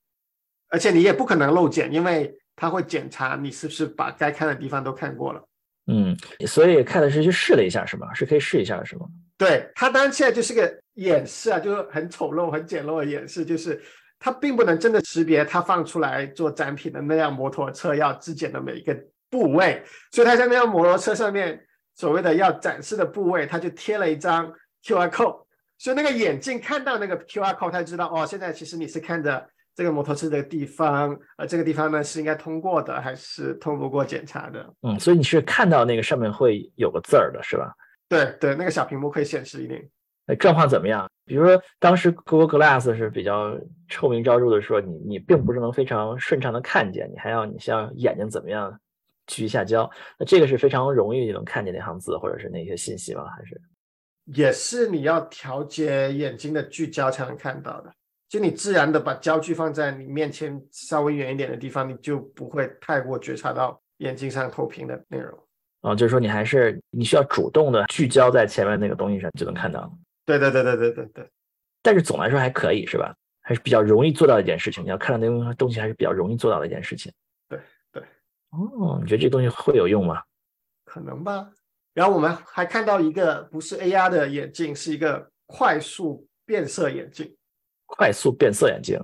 而且你也不可能漏检，因为它会检查你是不是把该看的地方都看过了。嗯，所以看的是去试了一下，是吗？是可以试一下，是吗？对，它当然现在就是个演示啊，就是很丑陋、很简陋的演示，就是它并不能真的识别它放出来做展品的那辆摩托车要质检的每一个部位，所以它在那辆摩托车上面。所谓的要展示的部位，他就贴了一张 QR code，所以那个眼镜看到那个 QR code，他就知道哦，现在其实你是看着这个摩托车的地方，呃，这个地方呢是应该通过的，还是通不过检查的？嗯，所以你是看到那个上面会有个字儿的是吧？对对，那个小屏幕可以显示一点。哎，状况怎么样？比如说当时 Google Glass 是比较臭名昭著的，说你你并不是能非常顺畅的看见，你还要你像眼睛怎么样？聚一下焦，那这个是非常容易就能看见那行字或者是那些信息吗？还是也是你要调节眼睛的聚焦才能看到的？就你自然的把焦距放在你面前稍微远一点的地方，你就不会太过觉察到眼睛上投屏的内容。哦，就是说你还是你需要主动的聚焦在前面那个东西上就能看到。对对对对对对对。但是总来说还可以是吧？还是比较容易做到一件事情。你要看到那东东西还是比较容易做到的一件事情。对对哦，你觉得这东西会有用吗？可能吧。然后我们还看到一个不是 AR 的眼镜，是一个快速变色眼镜。快速变色眼镜，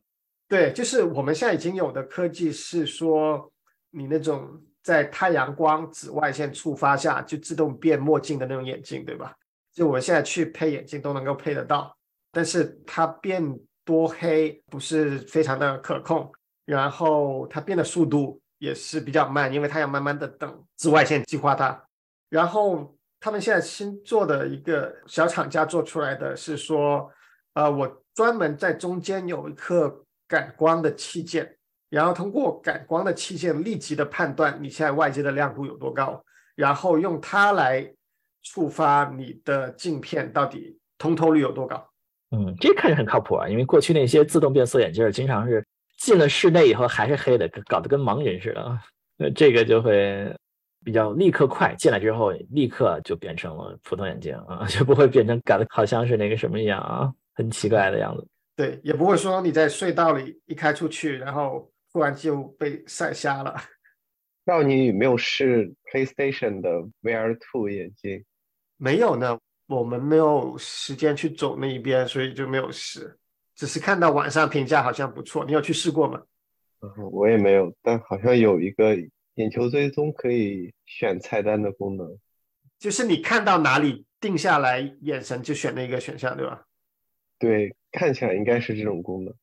对，就是我们现在已经有的科技是说，你那种在太阳光紫外线触发下就自动变墨镜的那种眼镜，对吧？就我现在去配眼镜都能够配得到，但是它变多黑不是非常的可控，然后它变的速度。也是比较慢，因为它要慢慢的等紫外线激化它。然后他们现在新做的一个小厂家做出来的是说，呃，我专门在中间有一颗感光的器件，然后通过感光的器件立即的判断你现在外界的亮度有多高，然后用它来触发你的镜片到底通透率有多高。嗯，这看着很靠谱啊，因为过去那些自动变色眼镜经常是。进了室内以后还是黑的，搞得跟盲人似的。那这个就会比较立刻快，进来之后立刻就变成了普通眼镜啊，就不会变成搞得好像是那个什么一样啊，很奇怪的样子。对，也不会说你在隧道里一开出去，然后突然就被晒瞎了。那你有没有试 PlayStation 的 VR Two 眼镜？没有呢，我们没有时间去走那一边，所以就没有试。只是看到网上评价好像不错，你有去试过吗？嗯，我也没有，但好像有一个眼球追踪可以选菜单的功能，就是你看到哪里定下来，眼神就选那个选项，对吧？对，看起来应该是这种功能。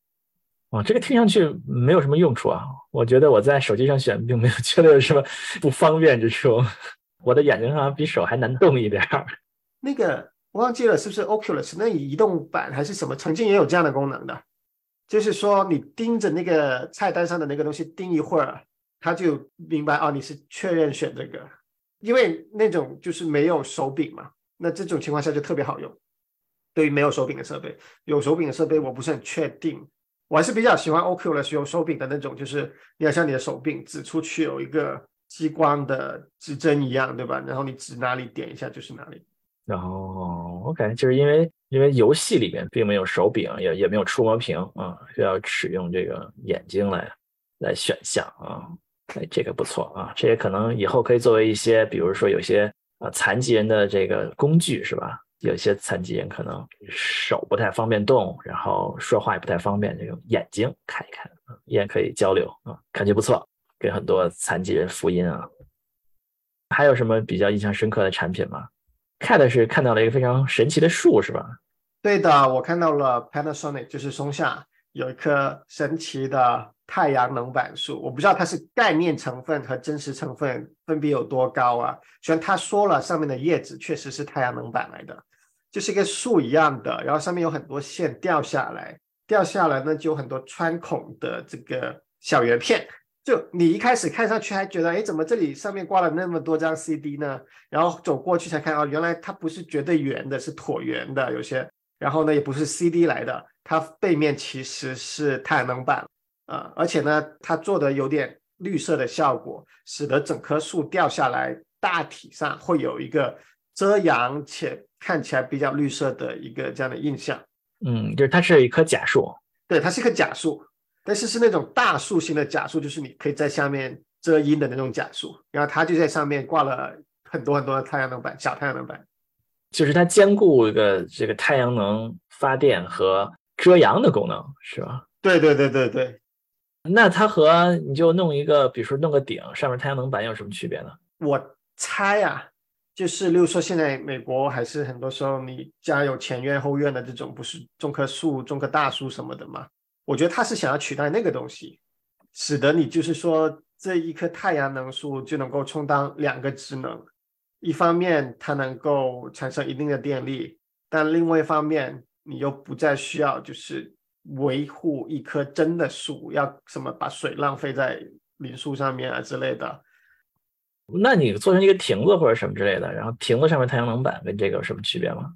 哇，这个听上去没有什么用处啊！我觉得我在手机上选，并没有觉得有什么不方便之处。我的眼睛好像比手还难动一点儿。那个。忘记了是不是 Oculus 那移动版还是什么？曾经也有这样的功能的，就是说你盯着那个菜单上的那个东西盯一会儿，他就明白哦，你是确认选这个，因为那种就是没有手柄嘛，那这种情况下就特别好用。对于没有手柄的设备，有手柄的设备我不是很确定，我还是比较喜欢 Oculus 有手柄的那种，就是你要像你的手柄指出去有一个激光的指针一样，对吧？然后你指哪里点一下就是哪里。然后我感觉就是因为因为游戏里面并没有手柄，也也没有触摸屏啊，需要使用这个眼睛来来选项啊。哎，这个不错啊，这也可能以后可以作为一些，比如说有些啊残疾人的这个工具是吧？有些残疾人可能手不太方便动，然后说话也不太方便，这种眼睛看一看，也可以交流啊，感觉不错，给很多残疾人福音啊。还有什么比较印象深刻的产品吗？Cat 是看到了一个非常神奇的树，是吧？对的，我看到了 Panasonic，就是松下有一棵神奇的太阳能板树，我不知道它是概念成分和真实成分分别有多高啊。虽然他说了上面的叶子确实是太阳能板来的。就是一个树一样的，然后上面有很多线掉下来，掉下来呢就有很多穿孔的这个小圆片。就你一开始看上去还觉得，哎，怎么这里上面挂了那么多张 CD 呢？然后走过去才看，哦，原来它不是绝对圆的，是椭圆的有些。然后呢，也不是 CD 来的，它背面其实是太阳能板啊，而且呢，它做的有点绿色的效果，使得整棵树掉下来大体上会有一个遮阳且。看起来比较绿色的一个这样的印象，嗯，就是它是一棵假树，对，它是一棵假树，但是是那种大树型的假树，就是你可以在下面遮阴的那种假树，然后它就在上面挂了很多很多的太阳能板，小太阳能板，就是它兼顾一个这个太阳能发电和遮阳的功能，是吧？对对对对对，那它和你就弄一个，比如说弄个顶，上面太阳能板有什么区别呢？我猜啊。就是，例如说，现在美国还是很多时候，你家有前院后院的这种，不是种棵树、种棵大树什么的嘛？我觉得他是想要取代那个东西，使得你就是说，这一棵太阳能树就能够充当两个职能：一方面它能够产生一定的电力，但另外一方面你又不再需要就是维护一棵真的树，要什么把水浪费在林树上面啊之类的。那你做成一个亭子或者什么之类的，然后亭子上面太阳能板跟这个有什么区别吗？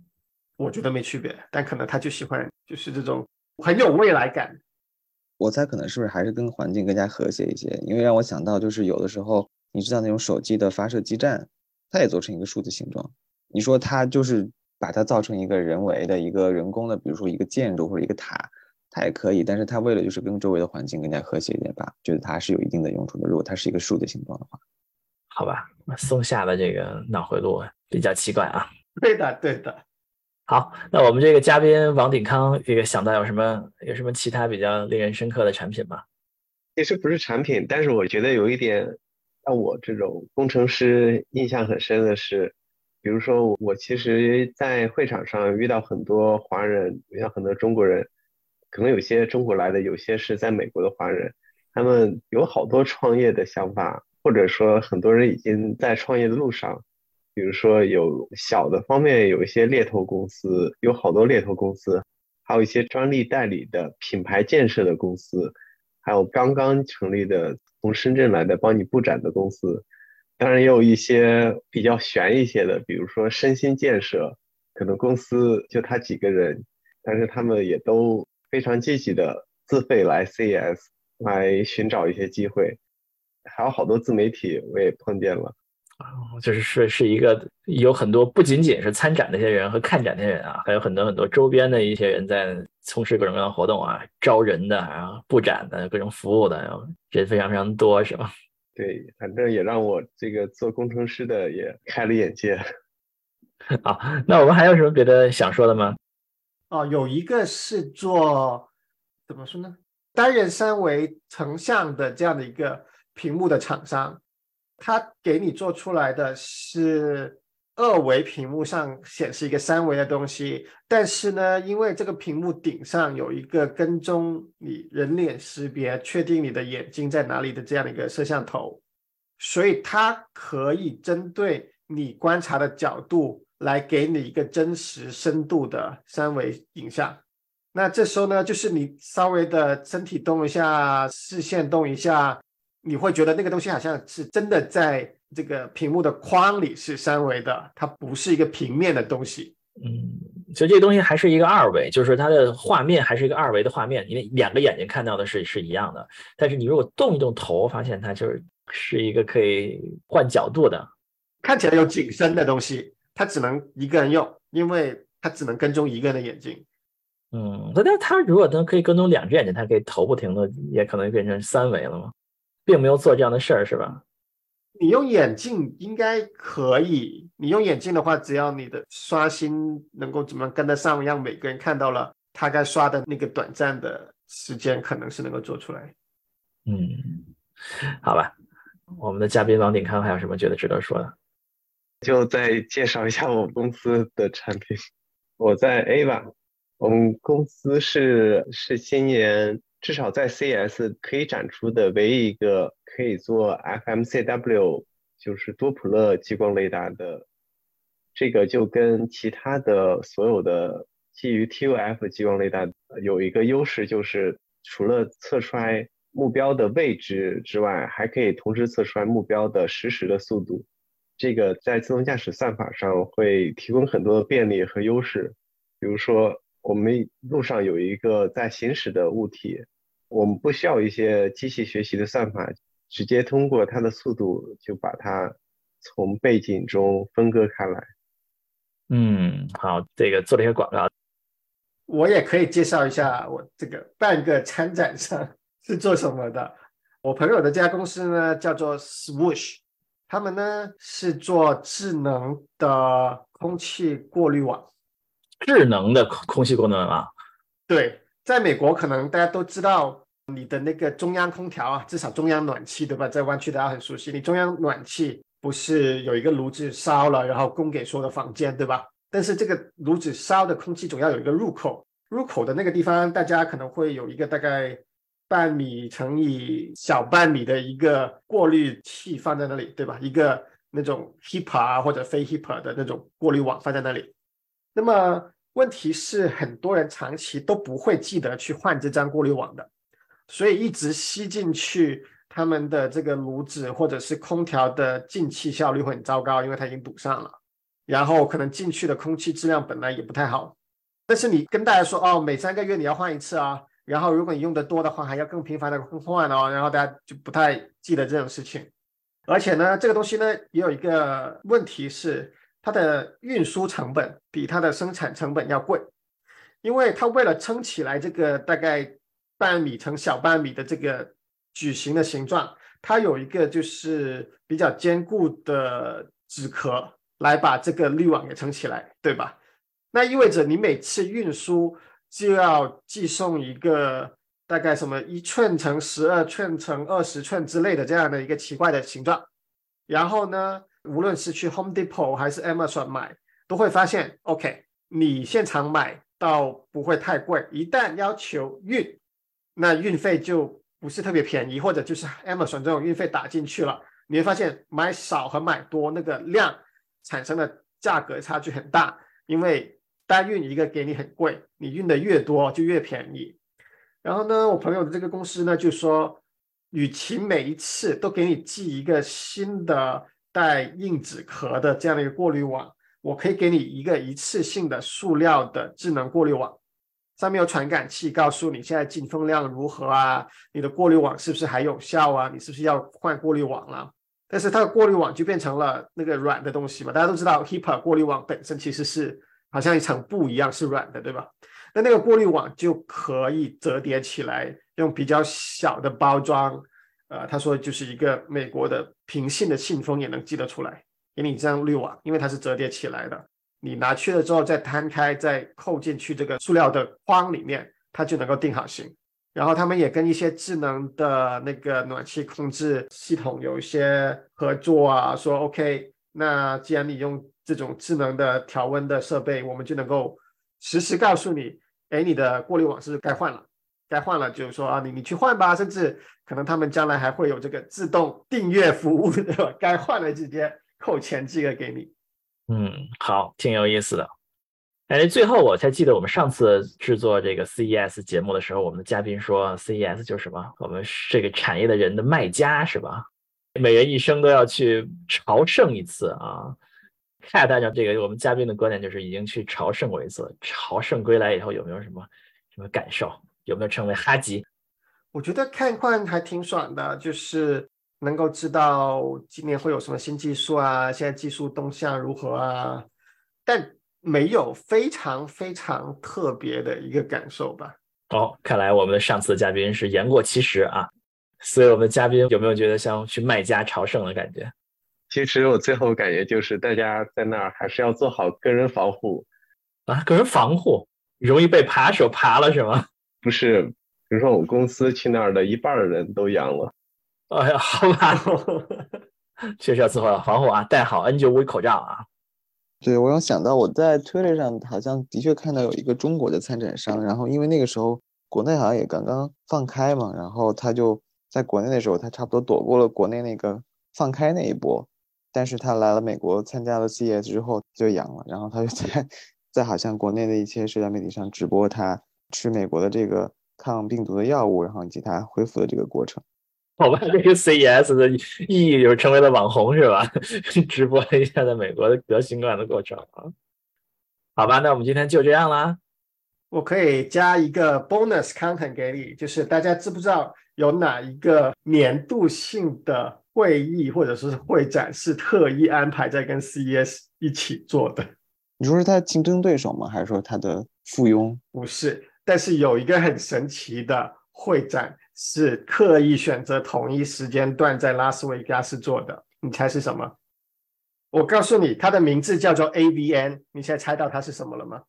我觉得没区别，但可能他就喜欢就是这种很有未来感。我猜可能是不是还是跟环境更加和谐一些？因为让我想到就是有的时候你知道那种手机的发射基站，它也做成一个数字形状。你说它就是把它造成一个人为的一个人工的，比如说一个建筑或者一个塔，它也可以。但是它为了就是跟周围的环境更加和谐一点吧，觉得它是有一定的用处的。如果它是一个树的形状的话。好吧，松下的这个脑回路比较奇怪啊。对的，对的。好，那我们这个嘉宾王鼎康，这个想到有什么有什么其他比较令人深刻的产品吗？其实不是产品，但是我觉得有一点让我这种工程师印象很深的是，比如说我其实，在会场上遇到很多华人，遇到很多中国人，可能有些中国来的，有些是在美国的华人，他们有好多创业的想法。或者说，很多人已经在创业的路上，比如说有小的方面有一些猎头公司，有好多猎头公司，还有一些专利代理的品牌建设的公司，还有刚刚成立的从深圳来的帮你布展的公司，当然也有一些比较悬一些的，比如说身心建设，可能公司就他几个人，但是他们也都非常积极的自费来 CES 来寻找一些机会。还有好多自媒体，我也碰见了，啊，就是是是一个有很多不仅仅是参展那些人和看展那些人啊，还有很多很多周边的一些人在从事各种各样的活动啊，招人的，然后布展的各种服务的，然后人非常非常多，是吧？对，反正也让我这个做工程师的也开了眼界。好，那我们还有什么别的想说的吗？哦，有一个是做怎么说呢？单人三维成像的这样的一个。屏幕的厂商，他给你做出来的是二维屏幕上显示一个三维的东西，但是呢，因为这个屏幕顶上有一个跟踪你人脸识别，确定你的眼睛在哪里的这样的一个摄像头，所以它可以针对你观察的角度来给你一个真实深度的三维影像。那这时候呢，就是你稍微的身体动一下，视线动一下，你会觉得那个东西好像是真的在这个屏幕的框里是三维的，它不是一个平面的东西。嗯，所以这个东西还是一个二维，就是它的画面还是一个二维的画面，因为两个眼睛看到的是是一样的。但是你如果动一动头，发现它就是是一个可以换角度的，看起来有景深的东西，它只能一个人用，因为它只能跟踪一个人的眼睛。嗯，那但它如果能可以跟踪两只眼睛，它可以头不停的，也可能变成三维了嘛，并没有做这样的事儿，是吧？你用眼镜应该可以。你用眼镜的话，只要你的刷新能够怎么跟得上，让每个人看到了他该刷的那个短暂的时间，可能是能够做出来。嗯，好吧。我们的嘉宾王鼎康还有什么觉得值得说的？就再介绍一下我们公司的产品。我在 A 吧我们公司是是今年至少在 CS 可以展出的唯一一个。可以做 FMCW，就是多普勒激光雷达的，这个就跟其他的所有的基于 ToF 激光雷达有一个优势，就是除了测出来目标的位置之外，还可以同时测出来目标的实时的速度。这个在自动驾驶算法上会提供很多的便利和优势。比如说，我们路上有一个在行驶的物体，我们不需要一些机器学习的算法。直接通过它的速度就把它从背景中分割开来。嗯，好，这个做了一个广告。我也可以介绍一下我这个半个参展商 是做什么的。我朋友的这家公司呢叫做 Swoosh，他们呢是做智能的空气过滤网。智能的空空气过滤网。对，在美国可能大家都知道。你的那个中央空调啊，至少中央暖气对吧？在湾区大家很熟悉。你中央暖气不是有一个炉子烧了，然后供给所有的房间对吧？但是这个炉子烧的空气总要有一个入口，入口的那个地方，大家可能会有一个大概半米乘以小半米的一个过滤器放在那里，对吧？一个那种 HEPA 或者非 HEPA 的那种过滤网放在那里。那么问题是，很多人长期都不会记得去换这张过滤网的。所以一直吸进去，他们的这个炉子或者是空调的进气效率会很糟糕，因为它已经堵上了。然后可能进去的空气质量本来也不太好。但是你跟大家说哦，每三个月你要换一次啊，然后如果你用的多的话，还要更频繁的更换哦，然后大家就不太记得这种事情。而且呢，这个东西呢也有一个问题是，它的运输成本比它的生产成本要贵，因为它为了撑起来这个大概。半米乘小半米的这个矩形的形状，它有一个就是比较坚固的纸壳来把这个滤网给撑起来，对吧？那意味着你每次运输就要寄送一个大概什么一寸乘十二寸乘二十寸之类的这样的一个奇怪的形状。然后呢，无论是去 Home Depot 还是 Amazon 买，都会发现，OK，你现场买到不会太贵，一旦要求运。那运费就不是特别便宜，或者就是 Amazon 这种运费打进去了，你会发现买少和买多那个量产生的价格差距很大，因为单运一个给你很贵，你运的越多就越便宜。然后呢，我朋友的这个公司呢就说，与其每一次都给你寄一个新的带硬纸壳的这样的一个过滤网，我可以给你一个一次性的塑料的智能过滤网。上面有传感器告诉你现在进风量如何啊？你的过滤网是不是还有效啊？你是不是要换过滤网了？但是它的过滤网就变成了那个软的东西嘛？大家都知道，HEPA 过滤网本身其实是好像一层布一样是软的，对吧？那那个过滤网就可以折叠起来，用比较小的包装，呃，他说就是一个美国的平信的信封也能寄得出来，给你这样滤网，因为它是折叠起来的。你拿去了之后，再摊开，再扣进去这个塑料的框里面，它就能够定好型。然后他们也跟一些智能的那个暖气控制系统有一些合作啊，说 OK，那既然你用这种智能的调温的设备，我们就能够实时告诉你，哎，你的过滤网是该换了，该换了，就是说啊，你你去换吧，甚至可能他们将来还会有这个自动订阅服务，对吧？该换了直接扣钱寄个给你。嗯，好，挺有意思的。哎，最后我才记得我们上次制作这个 CES 节目的时候，我们的嘉宾说 CES 就是什么？我们这个产业的人的卖家是吧？每人一生都要去朝圣一次啊！看大家这个我们嘉宾的观点，就是已经去朝圣过一次。朝圣归来以后，有没有什么什么感受？有没有成为哈吉？我觉得看惯还挺爽的，就是能够知道今年会有什么新技术啊，现在技术动向如何啊，但没有非常非常特别的一个感受吧。哦，看来我们的上次嘉宾是言过其实啊。所以我们嘉宾有没有觉得像去卖家朝圣的感觉？其实我最后感觉就是大家在那儿还是要做好个人防护啊，个人防护容易被扒手扒了是吗？不是，比如说我们公司去那儿的一半的人都阳了。哎呀，好吧，确实要做好防护啊，戴好 N95 口罩啊。对，我有想到我在 Twitter 上好像的确看到有一个中国的参展商，然后因为那个时候国内好像也刚刚放开嘛，然后他就。在国内的时候，他差不多躲过了国内那个放开那一波，但是他来了美国参加了 CES 之后就阳了，然后他就在 在好像国内的一些社交媒体上直播他吃美国的这个抗病毒的药物，然后以及他恢复的这个过程。好吧，这个 CES 的意义就是成为了网红是吧？直播一下在美国的得新冠的过程啊。好吧，那我们今天就这样啦。我可以加一个 bonus content 给你，就是大家知不知道？有哪一个年度性的会议或者说是会展是特意安排在跟 CES 一起做的？你说是他竞争对手吗？还是说他的附庸？不是，但是有一个很神奇的会展是刻意选择同一时间段在拉斯维加斯做的，你猜是什么？我告诉你，它的名字叫做 AVN，你现在猜到它是什么了吗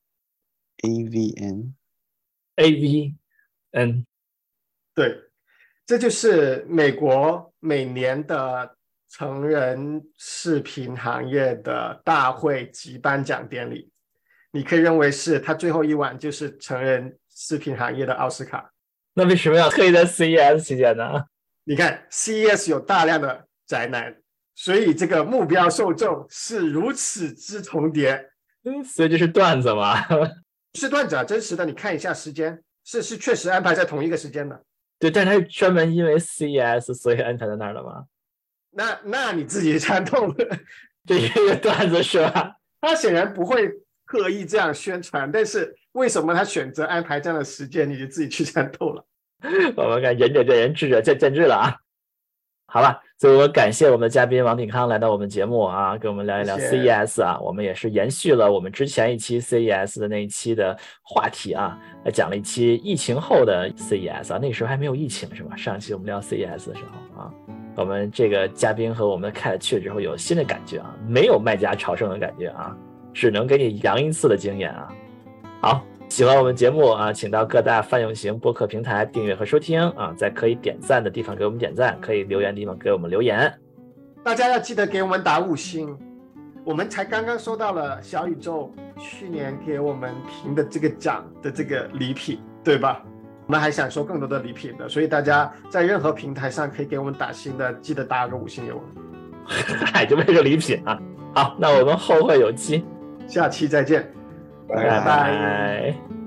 ？AVN，AVN，对。这就是美国每年的成人视频行业的大会及颁奖典礼，你可以认为是他最后一晚就是成人视频行业的奥斯卡。那为什么要特意在 CES 期间呢？你看 CES 有大量的宅男，所以这个目标受众是如此之重叠。嗯，所以这是段子吗？是段子啊，真实的。你看一下时间，是是确实安排在同一个时间的。对，但他是专门因为 CES 所以安排在那儿的吗？那那你自己参透了，这一个段子是吧？他显然不会刻意这样宣传，但是为什么他选择安排这样的时间，你就自己去参透了。我们看仁者见仁，智者见见智了啊。好了，所以我感谢我们的嘉宾王鼎康来到我们节目啊，跟我们聊一聊 CES 啊。我们也是延续了我们之前一期 CES 的那一期的话题啊，来讲了一期疫情后的 CES 啊。那个时候还没有疫情是吧？上期我们聊 CES 的时候啊，我们这个嘉宾和我们的 Cat 去了之后有新的感觉啊，没有卖家朝圣的感觉啊，只能给你扬一次的经验啊。好。喜欢我们节目啊，请到各大泛用型播客平台订阅和收听啊，在可以点赞的地方给我们点赞，可以留言的地方给我们留言。大家要记得给我们打五星。我们才刚刚收到了小宇宙去年给我们评的这个奖的这个礼品，对吧？我们还想收更多的礼品的，所以大家在任何平台上可以给我们打星的，记得打个五星给我们。嗨，就为个礼品啊！好，那我们后会有期，下期再见。拜拜。